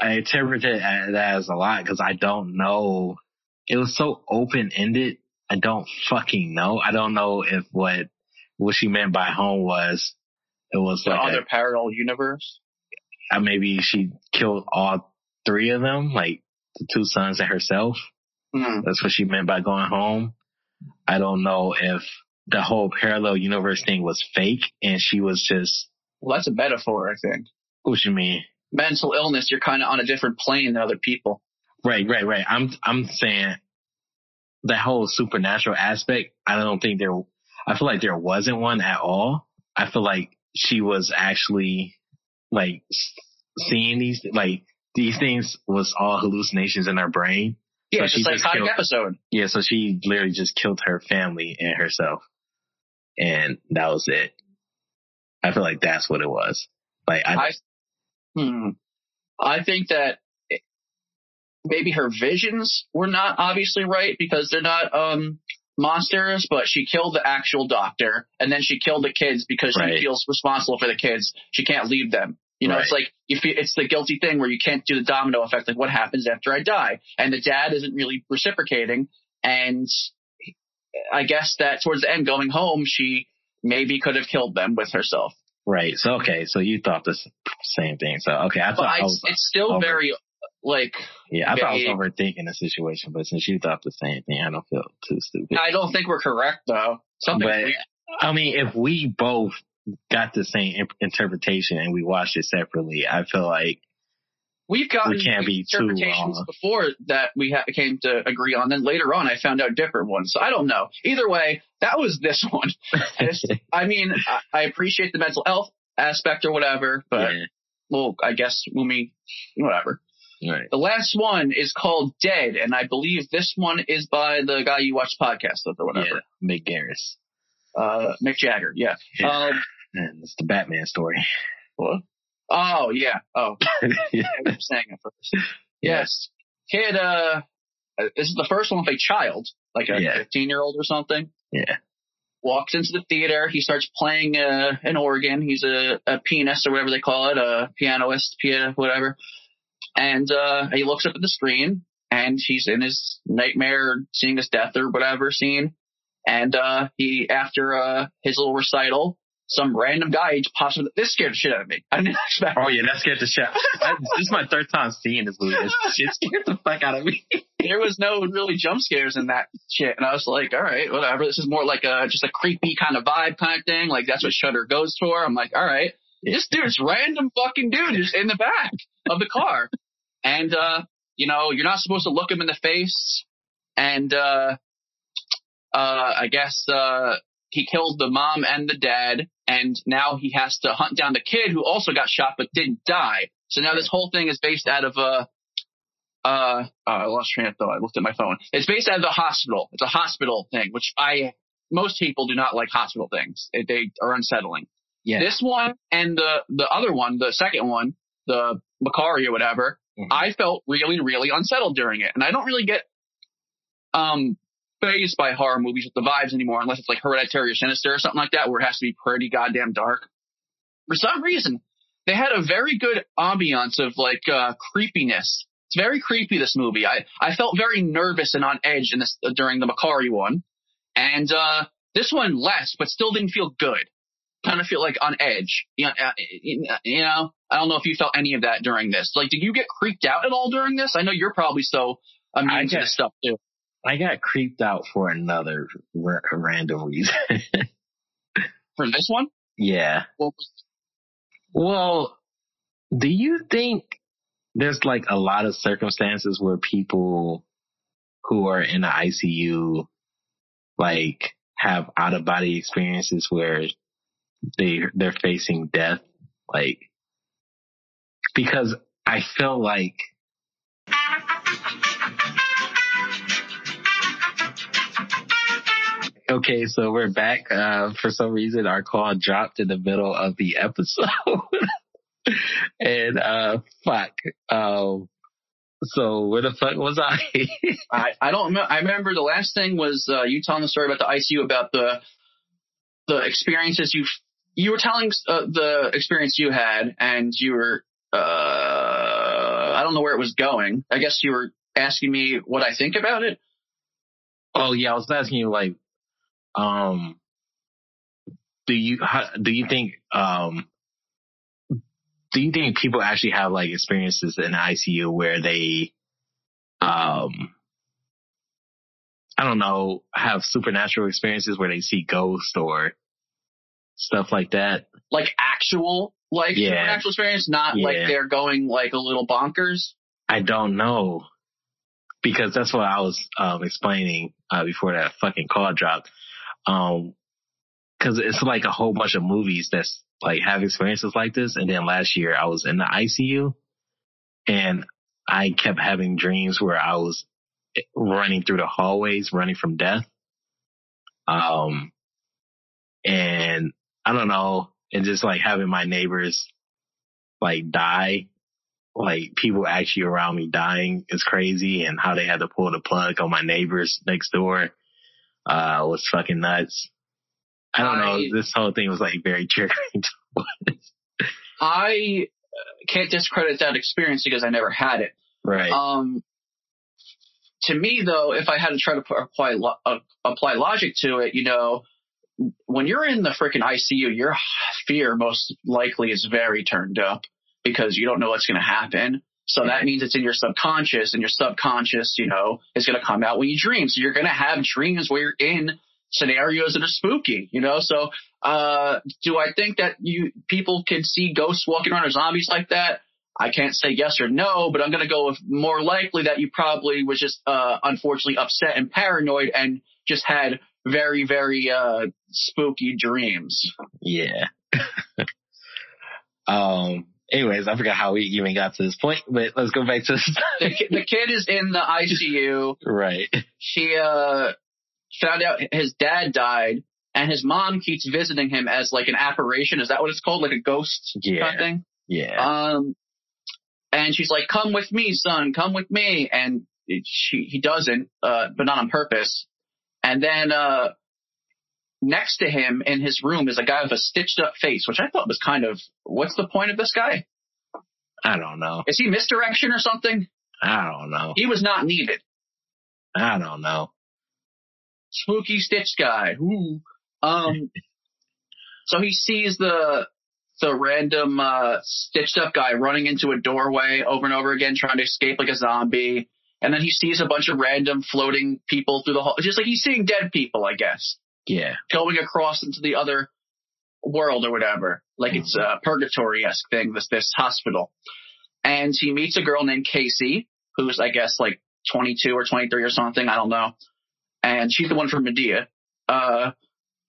I interpreted that as a lot because I don't know it was so open ended. I don't fucking know. I don't know if what what she meant by home was it was The like other a, parallel universe. uh, maybe she killed all three of them, like the two sons and herself. Hmm. That's what she meant by going home. I don't know if the whole parallel universe thing was fake and she was just Well, that's a metaphor, I think. what you mean? Mental illness, you're kind of on a different plane than other people. Right, right, right. I'm I'm saying that whole supernatural aspect. I don't think there. I feel like there wasn't one at all. I feel like she was actually like seeing these like these things was all hallucinations in her brain. Yeah, So it's she a just psychotic killed- episode. Yeah, so she literally just killed her family and herself, and that was it. I feel like that's what it was. Like I, I, hmm. I think that maybe her visions were not obviously right because they're not um monsters, but she killed the actual doctor and then she killed the kids because Right. she feels responsible for the kids. She can't leave them. You know, it's like you feel it's the guilty thing where you can't do the domino effect. Like what happens after I die? And the dad isn't really reciprocating. And I guess that towards the end, going home, she maybe could have killed them with herself. right. So okay, so you thought the same thing. So okay, I thought I, I was. it's still over- very like Yeah, I thought I was overthinking the situation, but since you thought the same thing, I don't feel too stupid. I don't think we're correct though. Something But- weird. I mean, if we both got the same interpretation and we watched it separately, I feel like we've gotten we can't be too interpretations wrong. before that we ha- came to agree on. Then later on, I found out different ones. So I don't know. Either way, that was this one. I mean, I, I appreciate the mental health aspect or whatever, but yeah, well, I guess when we whatever. right. The last one is called Dead, and I believe this one is by the guy you watch podcast with or Yeah, whatever. Mick Garris. Uh, Mick Jagger. Yeah. Yeah. Um, And it's the Batman story. what? Oh yeah. Oh, yeah. I was saying it first. Yes. Kid, uh, uh, this is the first one with a child, like a Yeah. 15 year old or something. Yeah. Walks into the theater. He starts playing uh, an organ. He's a, a pianist or whatever they call it, a pianoist, piano, whatever. And uh, he looks up at the screen and he's in his nightmare, seeing his death or whatever scene. And uh, he, after uh, his little recital, some random guy just pops up. This scared the shit out of me. I didn't expect. Oh yeah, that scared the shit. I, this is my third time seeing this movie. This shit scared the fuck out of me. there was no really jump scares in that shit. And I was like, all right, whatever. This is more like a just a creepy kind of vibe kind of thing. Like that's what Shudder goes for. I'm like, all right, this dude's random fucking dude is in the back of the car. And uh, you know, you're not supposed to look him in the face. And uh uh I guess uh he killed the mom and the dad, and now he has to hunt down the kid who also got shot but didn't die. So now this whole thing is based out of uh uh, uh, I lost train of thought. I looked at my phone. It's based out of the hospital. It's a hospital thing, which I most people do not like hospital things. They- They are unsettling. Yeah. This one and the the other one, the second one, the Macari or whatever, Mhm. I felt really really unsettled during it, and I don't really get um phased by horror movies with the vibes anymore, unless it's like Hereditary or Sinister or something like that, where it has to be pretty goddamn dark. For some reason, they had a very good ambiance of like uh creepiness. It's very creepy. This movie, I I felt very nervous and on edge in this uh, during the Macari one, and uh this one less, but still didn't feel good. Kind of feel like on edge. You know, uh, you know, I don't know if you felt any of that during this. Like, did you get creeped out at all during this? I know you're probably so I immune to this stuff too. I got creeped out for another r- random reason. For this one? yeah. Was Well, do you think there's like a lot of circumstances where people who are in the ICU like have out of body experiences where they they're facing death like because I feel like Okay, so we're back. Uh, for some reason, our call dropped in the middle of the episode. and, uh, fuck. Um, so where the fuck was I? I, I don't know. I remember the last thing was uh, you telling the story about the ICU about the the experiences you you were telling uh, the experience you had, and you were uh, I don't know where it was going. I guess you were asking me what I think about it. oh yeah, I was asking you like, um, do you, how, do you think, um, do you think people actually have like experiences in ICU where they, um, I don't know, have supernatural experiences where they see ghosts or stuff like that? Like actual like Yeah. supernatural experience, not like they're going like a little bonkers. I don't know because that's what I was um, explaining uh, before that fucking call dropped. Um, because it's like a whole bunch of movies that's like have experiences like this. And then last year I was in the ICU, and I kept having dreams where I was running through the hallways, running from death. Um, and I don't know, and just like having my neighbors like die like people actually around me dying is crazy and how they had to pull the plug on my neighbors next door uh was fucking nuts. I don't know. I- This whole thing was like very triggering. I uh, can't discredit that experience because I never had it. right. Um, to me, though, if I had to try to apply uh, apply logic to it, you know, when you're in the freaking ICU, your fear most likely is very turned up because you don't know what's going to happen. So that means it's in your subconscious, and your subconscious, you know, is going to come out when you dream. So you're going to have dreams where you're in scenarios that are spooky, you know. So, uh, do I think that you people can see ghosts walking around or zombies like that? I can't say yes or no, but I'm going to go with more likely that you probably was just, uh, unfortunately upset and paranoid and just had very, very, uh, spooky dreams. yeah. um. Anyways, I forgot how we even got to this point, but let's go back to the The, kid is in the ICU. right. She, uh, found out his dad died and his mom keeps visiting him as like an apparition. Is that what it's called? Like a ghost Yeah. kind of thing? Yeah. Um, and she's like, "Come with me, son. Come with me." And she he doesn't, uh, but not on purpose. And then uh, next to him in his room is a guy with a stitched up face, which I thought was kind of what's the point of this guy? I don't know. Is he misdirection or something? I don't know. He was not needed. I don't know. Spooky stitch guy. Ooh. Um. so he sees the the random uh, stitched up guy running into a doorway over and over again, trying to escape like a zombie. And then he sees a bunch of random floating people through the hall. Just like he's seeing dead people, I guess, Yeah. going across into the other world or whatever. Like it's a purgatory esque thing. This this hospital. And he meets a girl named Casey, who's I guess like 22 or 23 or something. I don't know. And she's the one from Madea. Uh,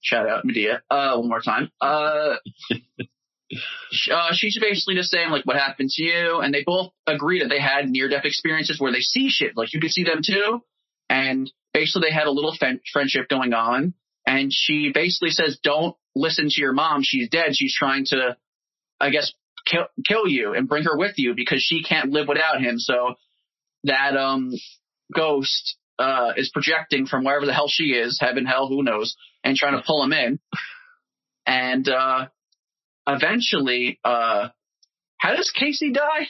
shout out Madea. Uh, one more time. Uh, uh, she's basically just saying like what happened to you, and they both agree that they had near death experiences where they see shit. Like you could see them too, and basically they had a little fen- friendship going on. And she basically says, "Don't listen to your mom. She's dead. She's trying to, I guess, kill kill you and bring her with you because she can't live without him." So that um ghost uh is projecting from wherever the hell she is, heaven, hell, who knows, and trying to pull him in. And uh eventually, uh how does Casey die?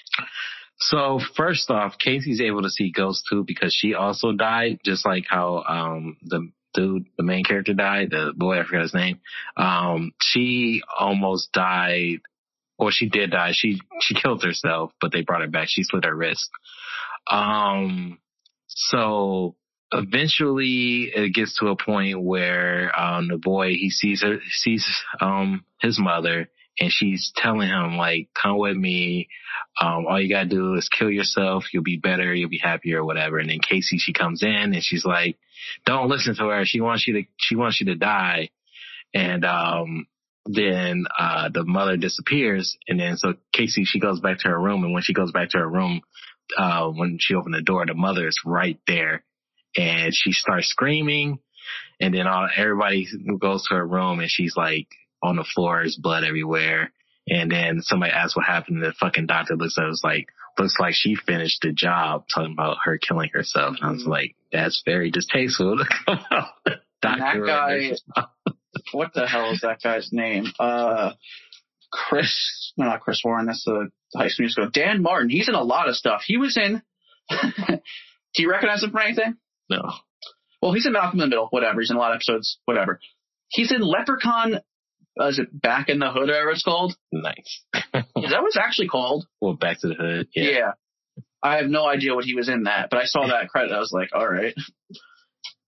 So first off, Casey's able to see ghosts too because she also died, just like how um the dude, the main character died, the boy, I forgot his name. Um, she almost died, or she did die. She she killed herself, but they brought her back. She slit her wrist. Um, so eventually it gets to a point where um the boy he sees her sees um his mother and she's telling him like come with me. Um all you gotta do is kill yourself. You'll be better. You'll be happier or whatever. And then casey she comes in and she's like don't listen to her. She wants you to she wants you to die. And um then uh the mother disappears. And then so casey she goes back to her room. And when she goes back to her room uh when she opened the door the mother is right there. And she starts screaming. And then all everybody goes to her room and she's like on the floor is blood everywhere and then somebody asks what happened and the fucking doctor looks at us like looks like she finished the job talking about her killing herself and i was Mhm. like that's very distasteful to come out of the And that guy- what the hell is that guy's name? Uh, Chris, no, not Chris Warren. That's the High School Musical. Dan Martin. He's in a lot of stuff. He was in. Do you recognize him from anything? no Well, he's in Malcolm in the Middle. Whatever. He's in a lot of episodes. Whatever. He's in Leprechaun. Uh, is it Back in the Hood? Or whatever it's called. nice Is that what it's actually called? well back to the hood yeah, I have no idea what he was in that, but I saw that credit. I was like, all right.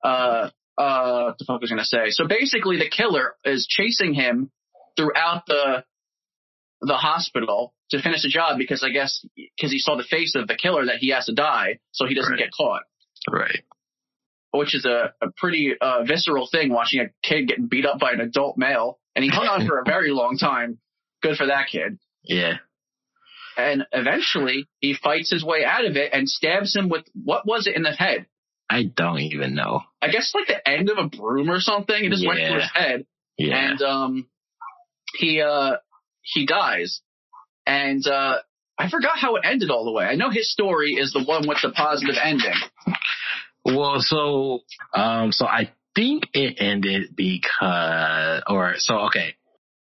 Uh, uh, what the fuck was I gonna say? So basically, the killer is chasing him throughout the the hospital to finish the job because I guess because he saw the face of the killer that he has to die, so he doesn't Right. get caught. right Which is a, a pretty uh, visceral thing watching a kid getting beat up by an adult male, and he hung on for a very long time. Good for that kid. yeah And eventually, he fights his way out of it and stabs him with what was it in the head? i don't even know I guess like the end of a broom or something. It just went through his head, yeah and um, he uh he dies, and uh, I forgot how it ended all the way. I know his story is the one with the positive ending. Well, so um, so I think it ended because, or so okay,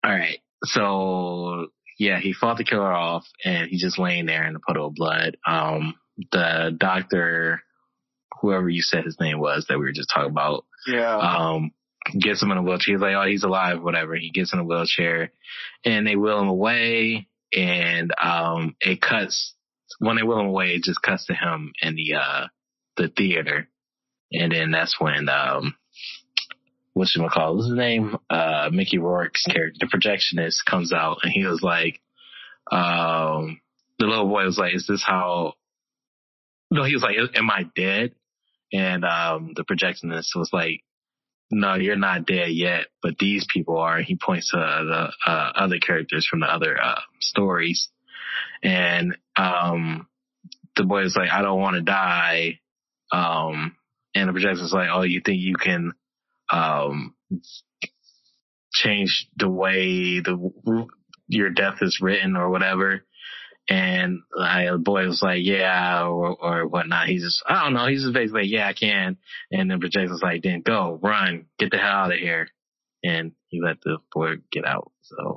all right. So yeah, he fought the killer off, and he's just laying there in a puddle of blood. Um, the doctor, whoever you said his name was that we were just talking about, Yeah. um, gets him in a wheelchair. He's like, oh, he's alive, whatever. He gets in a wheelchair, and they wheel him away, and um, it cuts. When they wheel him away, it just cuts to him in the uh the theater, and then that's when um, what's you call his name? Uh, Mickey Rourke's character, the projectionist, comes out, and he was like, um, the little boy was like, "Is this how?" No, he was like, "Am I dead?" And um, the projectionist was like, no, you're not dead yet, but these people are. He points to the uh, other characters from the other uh, stories, and um, the boy is like, I don't want to die. Um, and the projectionist was like, Oh, you think you can um, change the way the your death is written or whatever? And I, the boy was like, yeah, or, or whatnot. He's just, I don't know. He's just basically, like, yeah, I can. And then projection's like, then go, run, get the hell out of here. And he let the boy get out. So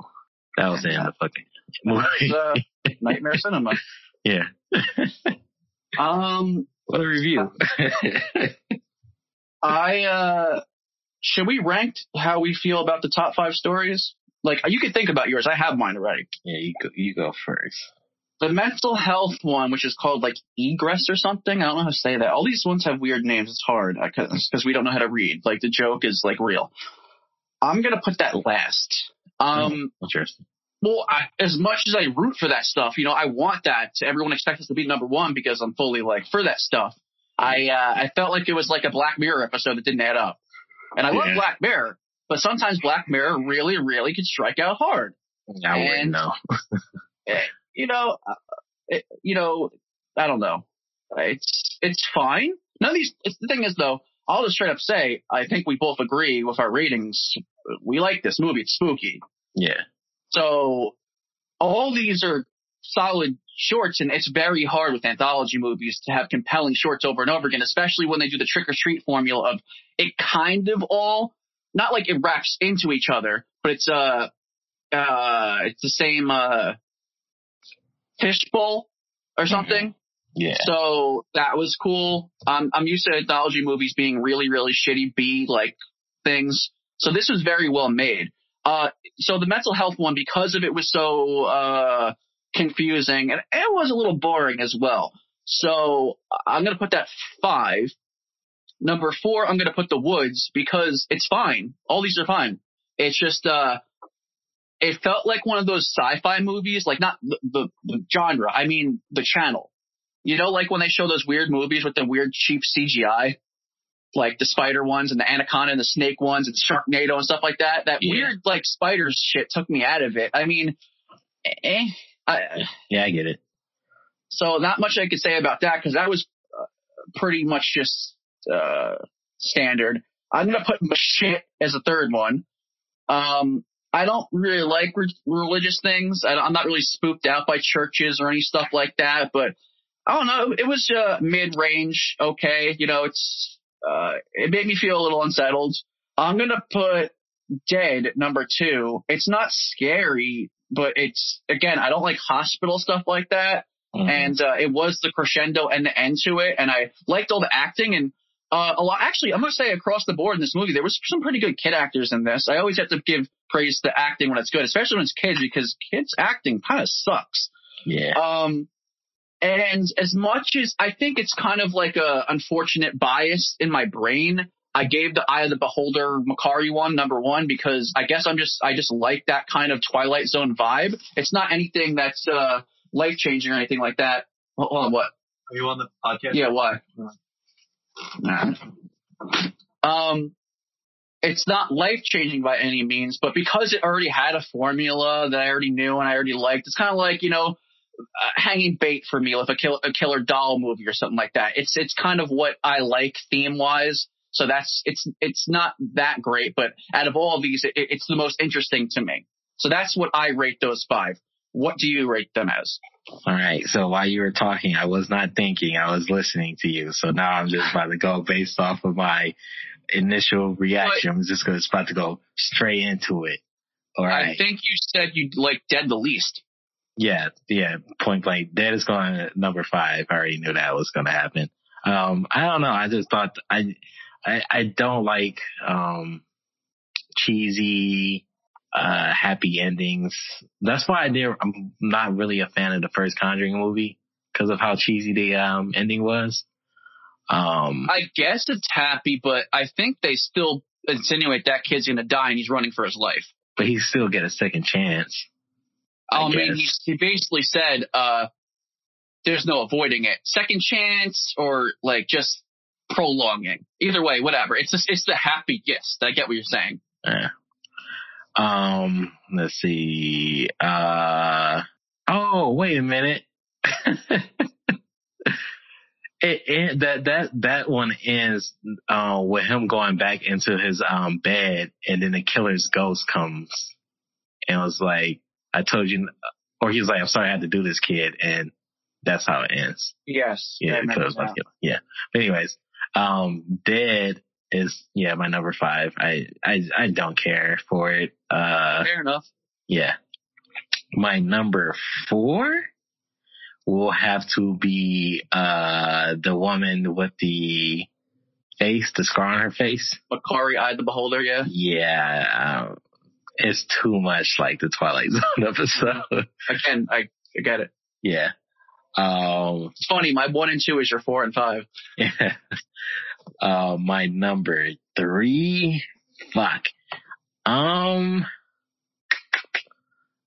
that was the end of the fucking movie. uh, Nightmare Cinema. yeah. Um, What a review. I uh, should we rank how we feel about the top five stories? Like you could think about yours. I have mine already. yeah, you go, you go first. The mental health one, which is called like egress or something. I don't know how to say that. All these ones have weird names. It's hard because we don't know how to read. Like the joke is like real. I'm gonna put that last. Um, Interesting. well, I, as much as I root for that stuff, you know, I want that. Everyone expects us to be number one because I'm fully like for that stuff. I uh, I felt like it was like a Black Mirror episode that didn't add up, and I love Yeah. Black Mirror, but sometimes Black Mirror really, really can strike out hard. I wouldn't And- know. You know, uh, it, you know, I don't know. It's it's fine. None of these. It's, the thing is though, I'll just straight up say I think we both agree with our ratings. We like this movie. It's spooky. Yeah. So all these are solid shorts, and it's very hard with anthology movies to have compelling shorts over and over again, especially when they do the trick or treat formula of it kind of all not like it wraps into each other, but it's uh uh it's the same uh fishbowl or something. Yeah. So that was cool. Um, I'm used to anthology movies being really, really shitty B like things. So this was very well made. Uh, so the mental health one, because of it was so uh, confusing and it was a little boring as well. So I'm gonna put that five. Number four, I'm gonna put The Woods because it's fine. All these are fine. It's just uh, it felt like one of those sci-fi movies, like not the, the, the genre. I mean the channel. You know, like when they show those weird movies with the weird cheap CGI, like the spider ones and the anaconda and the snake ones and Sharknado and stuff like that. That Yeah. weird like spider shit took me out of it. I mean, eh, I, Yeah, I get it. so not much I could say about that because that was uh, pretty much just uh, standard. I'm gonna put shit as a third one. Um, I don't really like re- religious things. I, I'm not really spooked out by churches or any stuff like that. But I don't know. It was uh, mid-range. Okay, you know, it's uh, it made me feel a little unsettled. I'm gonna put Dead number two. It's not scary, but it's again, I don't like hospital stuff like that Mhm. and uh, it was the crescendo and the end to it, and I liked all the acting and uh, a lot. Actually, I'm gonna say across the board in this movie, there was some pretty good kid actors in this. I always have to give praise to acting when it's good, especially when it's kids, because kids acting kind of sucks. yeah. Um, and as much as I think it's kind of like a unfortunate bias in my brain, I gave the Eye of the Beholder Makari one number one because I guess I'm just I just like that kind of Twilight Zone vibe. It's not anything that's uh, life changing or anything like that. Hold hold on, what? Are you on the podcast? Yeah, why? Um, it's not life changing by any means, but because it already had a formula that I already knew and I already liked, it's kind of like you know, uh, hanging bait for me with a, kill, a killer doll movie or something like that. It's it's kind of what I like theme wise. So that's it's it's not that great, but out of all of these, it, it's the most interesting to me. So that's what I rate those five. What do you rate them as? All right. So while you were talking, I was not thinking. I was listening to you. So now I'm just about to go based off of my initial reaction. I'm just going to about to go straight into it. All right. I think you said you like Dead the least. Yeah, yeah, point blank. Dead is going number five. I already knew that was going to happen. Um, I don't know. I just thought I, I, I don't like, um, cheesy, uh, happy endings. That's why I did, I'm not really a fan of the first Conjuring movie because of how cheesy the, um, ending was. Um, I guess it's happy, but I think they still insinuate that kid's gonna die and he's running for his life. but he still get a second chance. I I mean, he, he basically said, uh, there's no avoiding it. Second chance or like just prolonging. Either way, whatever. It's just, it's the happy yes. I get what you're saying. Yeah. Um, let's see. Uh, oh, wait a minute. it, it, that, that, that one ends, uh, with him going back into his, um, bed and then the killer's ghost comes and was like, I told you, or he was like, I'm sorry I had to do this kid. And that's how it ends. Yes. Yeah, because like, yeah. But anyways, um, Dead is yeah my number five. I I I don't care for it. Uh, Fair enough. yeah. My number four will have to be uh the woman with the face, the scar on her face. Makari Eye the Beholder, yeah. Yeah, um, it's too much like the Twilight Zone episode. Again, I, I get it. yeah. Um, It's funny, my one and two is your four and five. Yeah. Uh, my number three. Fuck. Um,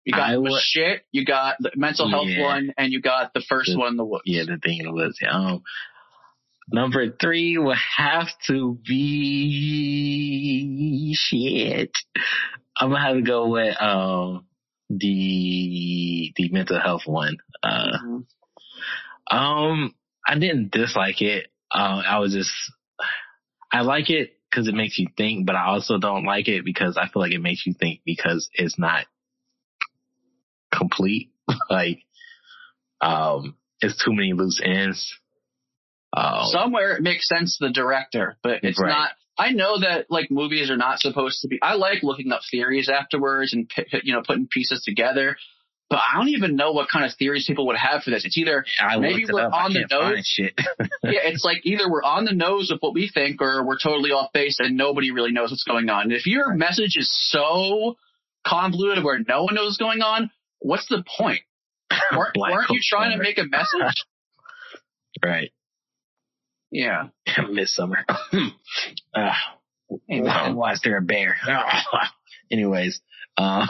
You got I the shit, you got the mental health Yeah. one, and you got the first The- one, the woods. yeah, the thing was, um, number three would have to be shit. I'm gonna have to go with, um, the, the mental health one. Uh, Mhm. Um, I didn't dislike it. Uh, I was just, I like it because it makes you think, but I also don't like it because I feel like it makes you think because it's not complete. like, um, it's too many loose ends. Um, Somewhere it makes sense to the director, but it's Right. not. I know that like movies are not supposed to be. I like looking up theories afterwards and you know putting pieces together. But I don't even know what kind of theories people would have for this. It's either I maybe it we're up. On the nose. shit. yeah, it's like either we're on the nose of what we think or we're totally off base and nobody really knows what's going on. And if your message is so convoluted where no one knows what's going on, what's the point? weren't, weren't you trying to make a message? Right. Yeah. Midsummer. uh, why is there a bear? Anyways, um,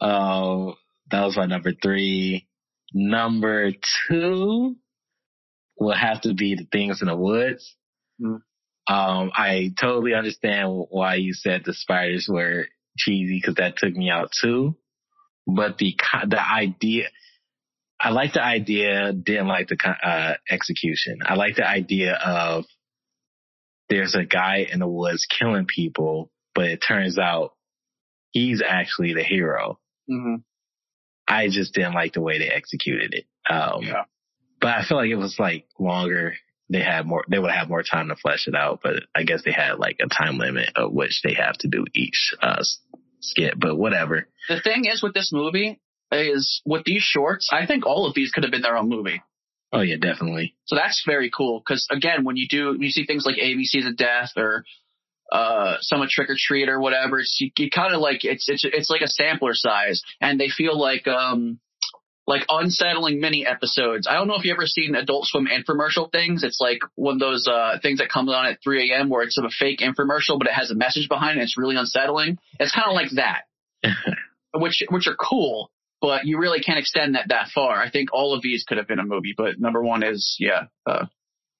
uh, that was my number three. Number two will have to be the things in the woods. Mm. Um, I totally understand why you said the spiders were cheesy because that took me out too. But the the idea, I like the idea. Didn't like the uh, execution. I like the idea of there's a guy in the woods killing people, but it turns out he's actually the hero. Hmm I just didn't like the way they executed it. Um, Yeah. but I feel like it was like longer. They had more, they would have more time to flesh it out, but I guess they had like a time limit of which they have to do each, uh, skit, but whatever. The thing is with this movie is with these shorts, I think all of these could have been their own movie. Oh yeah, definitely. So that's very cool because again, when you do, you see things like ABC's of Death or uh, some Trick or Treat or whatever, it's you, you kind of like it's it's it's like a sampler size, and they feel like um like unsettling mini episodes. I don't know if you ever seen Adult Swim infomercial things. It's like one of those uh things that comes on at 3 a.m. where it's a fake infomercial, but it has a message behind it. It's really unsettling. It's kind of like that, which which are cool. But you really can't extend that that far. I think all of these could have been a movie, but number one is yeah, uh,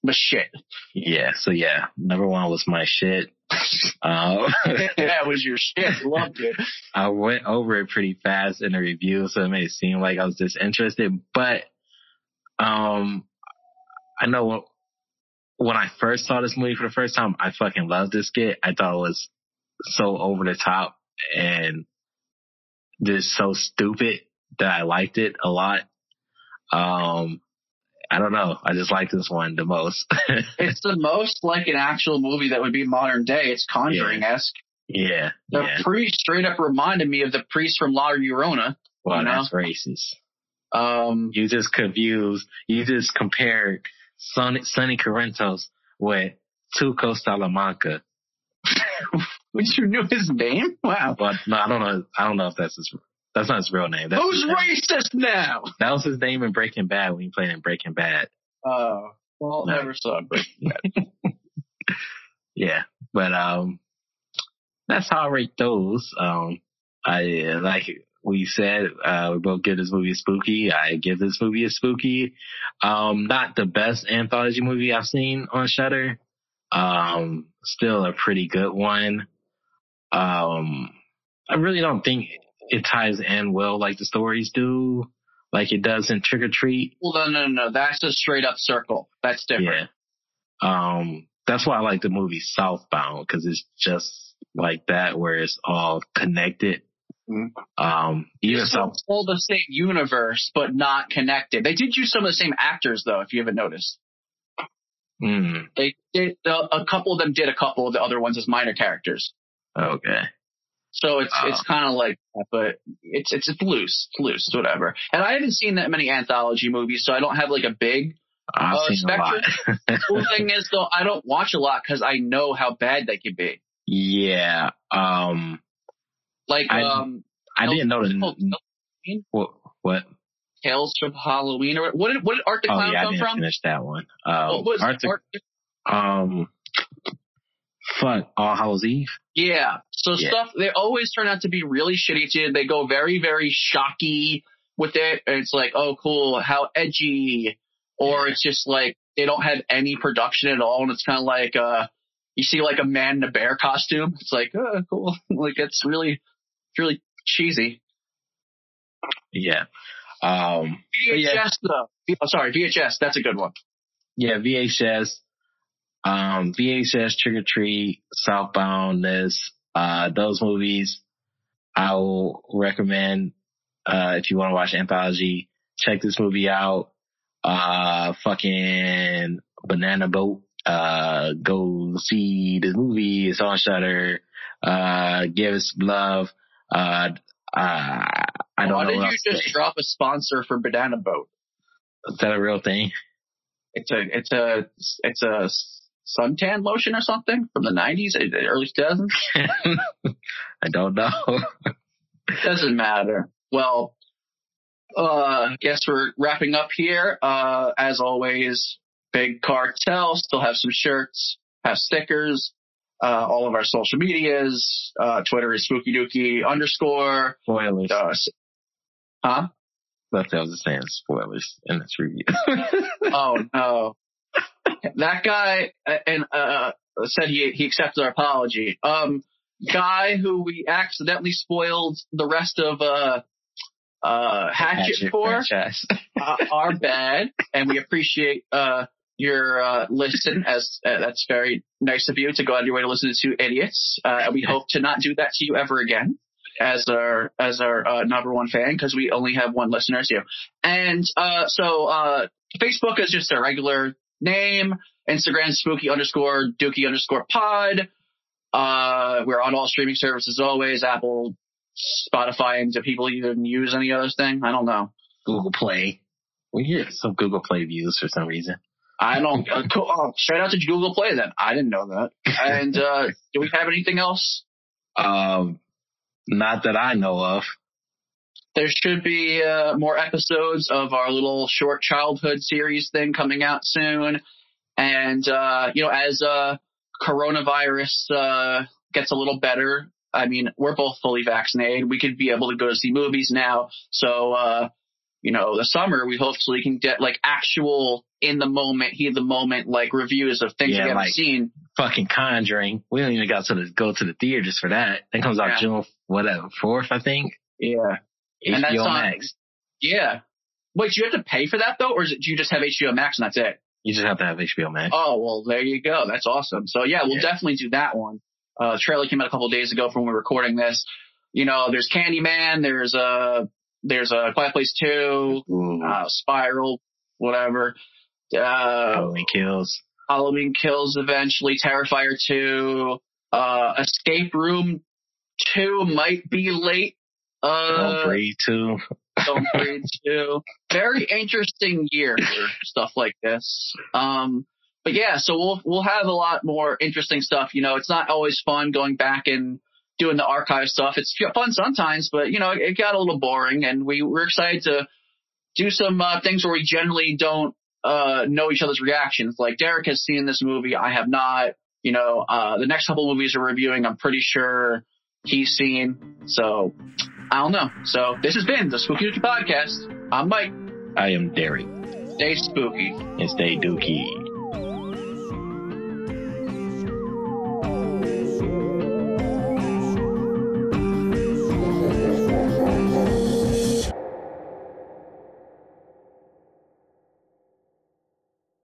the shit. Yeah. So yeah, number one was my shit. Um, that was your shit. Loved it. I went over it pretty fast in the review, so it it seem like I was disinterested. But um, I know when, when I first saw this movie for the first time, I fucking loved this skit. I thought it was so over the top and just so stupid that I liked it a lot. Um, I don't know. I just like this one the most. It's the most like an actual movie that would be modern day. It's Conjuring esque. yeah, The yeah. priest straight up reminded me of the priest from La Llorona. Well, you know? that's racist. Um, You just confused. You just compared Sonny, Sonny Corinthos with Tuco Salamanca. which you knew his name? Wow. But no, I don't know. I don't know if that's his. That's not his real name. That's Who's name. racist now? That was his name in Breaking Bad when he played in Breaking Bad. Oh, well, No. never saw Breaking Bad. Yeah, but um, that's how I rate those. Um, I uh, like we said, uh, we both give this movie a spooky. I give this movie a spooky. Um, not the best anthology movie I've seen on Shudder. Um, still a pretty good one. Um, I really don't think it ties in well like the stories do, like it does in Trick or Treat. Well, no, no, no. That's a straight up circle. That's different. Yeah. Um, that's why I like the movie Southbound because it's just like that, where it's all connected. Mhm. Um, even It's South, all the same universe, but not connected. They did use some of the same actors, though, if you haven't noticed. mm, They did, uh, a couple of them did a couple of the other ones as minor characters. okay, So it's Oh. it's kind of like but it's it's it's loose, it's loose, it's whatever. And I haven't seen that many anthology movies, so I don't have like a big. I've Uh, a lot. Cool thing is though, I don't watch a lot because I know how bad they can be. yeah. Um, Like I- um, I didn't know the what. What? Tales from Halloween or what did what did Art the Oh Clown yeah, I come didn't from? finish that one. Um, What was Arthur- Art- um, fuck, All Hallows Eve. Yeah. So Yeah. stuff they always turn out to be really shitty too. They go very, very shocky with it. And it's like, oh cool, how edgy. Or Yeah. it's just like they don't have any production at all and it's kinda like uh you see like a man in a bear costume. It's like, oh cool. like it's really it's really cheesy. Yeah. Um, VHS yeah. though. Oh, sorry, VHS, that's a good one. yeah, VHS, um, VHS, Trick or Treat, Southbound, this, uh, those movies, I will recommend, uh, if you want to watch Anthology, check this movie out. Uh, fucking Banana Boat, uh, go see this movie. It's on Shudder. Uh, give us love. Uh, uh, I don't Why know did you just say. drop a sponsor for Banana Boat? Is that a real thing? It's a it's a it's a suntan lotion or something from the nineties, early two thousands. I don't know. Doesn't matter. Well, uh, I guess we're wrapping up here. Uh, as always, Big Cartel still have some shirts, have stickers. Uh, all of our social medias. Uh, Twitter is spooky dooky underscore. Spoilers. Uh, huh? That's what I was saying. Spoilers in this review. oh no. That guy uh, and uh said he he accepted our apology. Um guy who we accidentally spoiled the rest of uh uh Hatchet, Hatchet for uh, are bad and we appreciate uh your uh listen as uh, that's very nice of you to go out of your way to listen to two idiots. Uh and we hope to not do that to you ever again as our as our uh, number one fan because we only have one listener as you. And uh, so uh, Facebook is just a regular name. Instagram spooky underscore dooky underscore pod. Uh, we're on all streaming services always. Apple, Spotify, and do people even use any other thing? I don't know. Google Play. We get some Google Play views for some reason. I don't. Uh, cool. oh, shout out to Google Play then. I didn't know that. And uh, do we have anything else? Um, not that I know of. There should be uh, more episodes of our little short childhood series thing coming out soon. And, uh, you know, as uh, coronavirus uh, gets a little better, I mean, we're both fully vaccinated. We could be able to go to see movies now. So, uh, you know, the summer, we hopefully can get like actual in the moment, heat the moment, like reviews of things Yeah, we haven't like- seen. Fucking Conjuring. We don't even got to the, go to the theaters for that. That comes out Yeah. June whatever fourth, I think. Yeah. And that's HBO on- Max. Yeah. Wait, do you have to pay for that though? Or is it, do you just have HBO Max and that's it? You just have to have HBO Max. Oh, well, there you go. That's awesome. So yeah, we'll Yeah. definitely do that one. Uh, trailer came out a couple days ago from when we we're recording this. You know, there's Candyman, there's uh there's a Quiet Place 2, uh, Spiral, whatever. Uh, Halloween Kills. Halloween Kills eventually, Terrifier 2, uh, Escape Room 2 might be late. Uh, Don't Breathe too. Don't Breathe 2. Very interesting year for stuff like this. Um, but yeah, so we'll we'll have a lot more interesting stuff. You know, it's not always fun going back and doing the archive stuff. It's fun sometimes, but you know, it got a little boring, and we we're excited to do some uh, things where we generally don't uh, know each other's reactions. Like Derek has seen this movie, I have not. You know, uh, the next couple movies we're reviewing, I'm pretty sure he's seen. So I don't know. So this has been the Spooky Dooky Podcast. I'm Mike. I am Derek. Stay spooky. And stay dookie.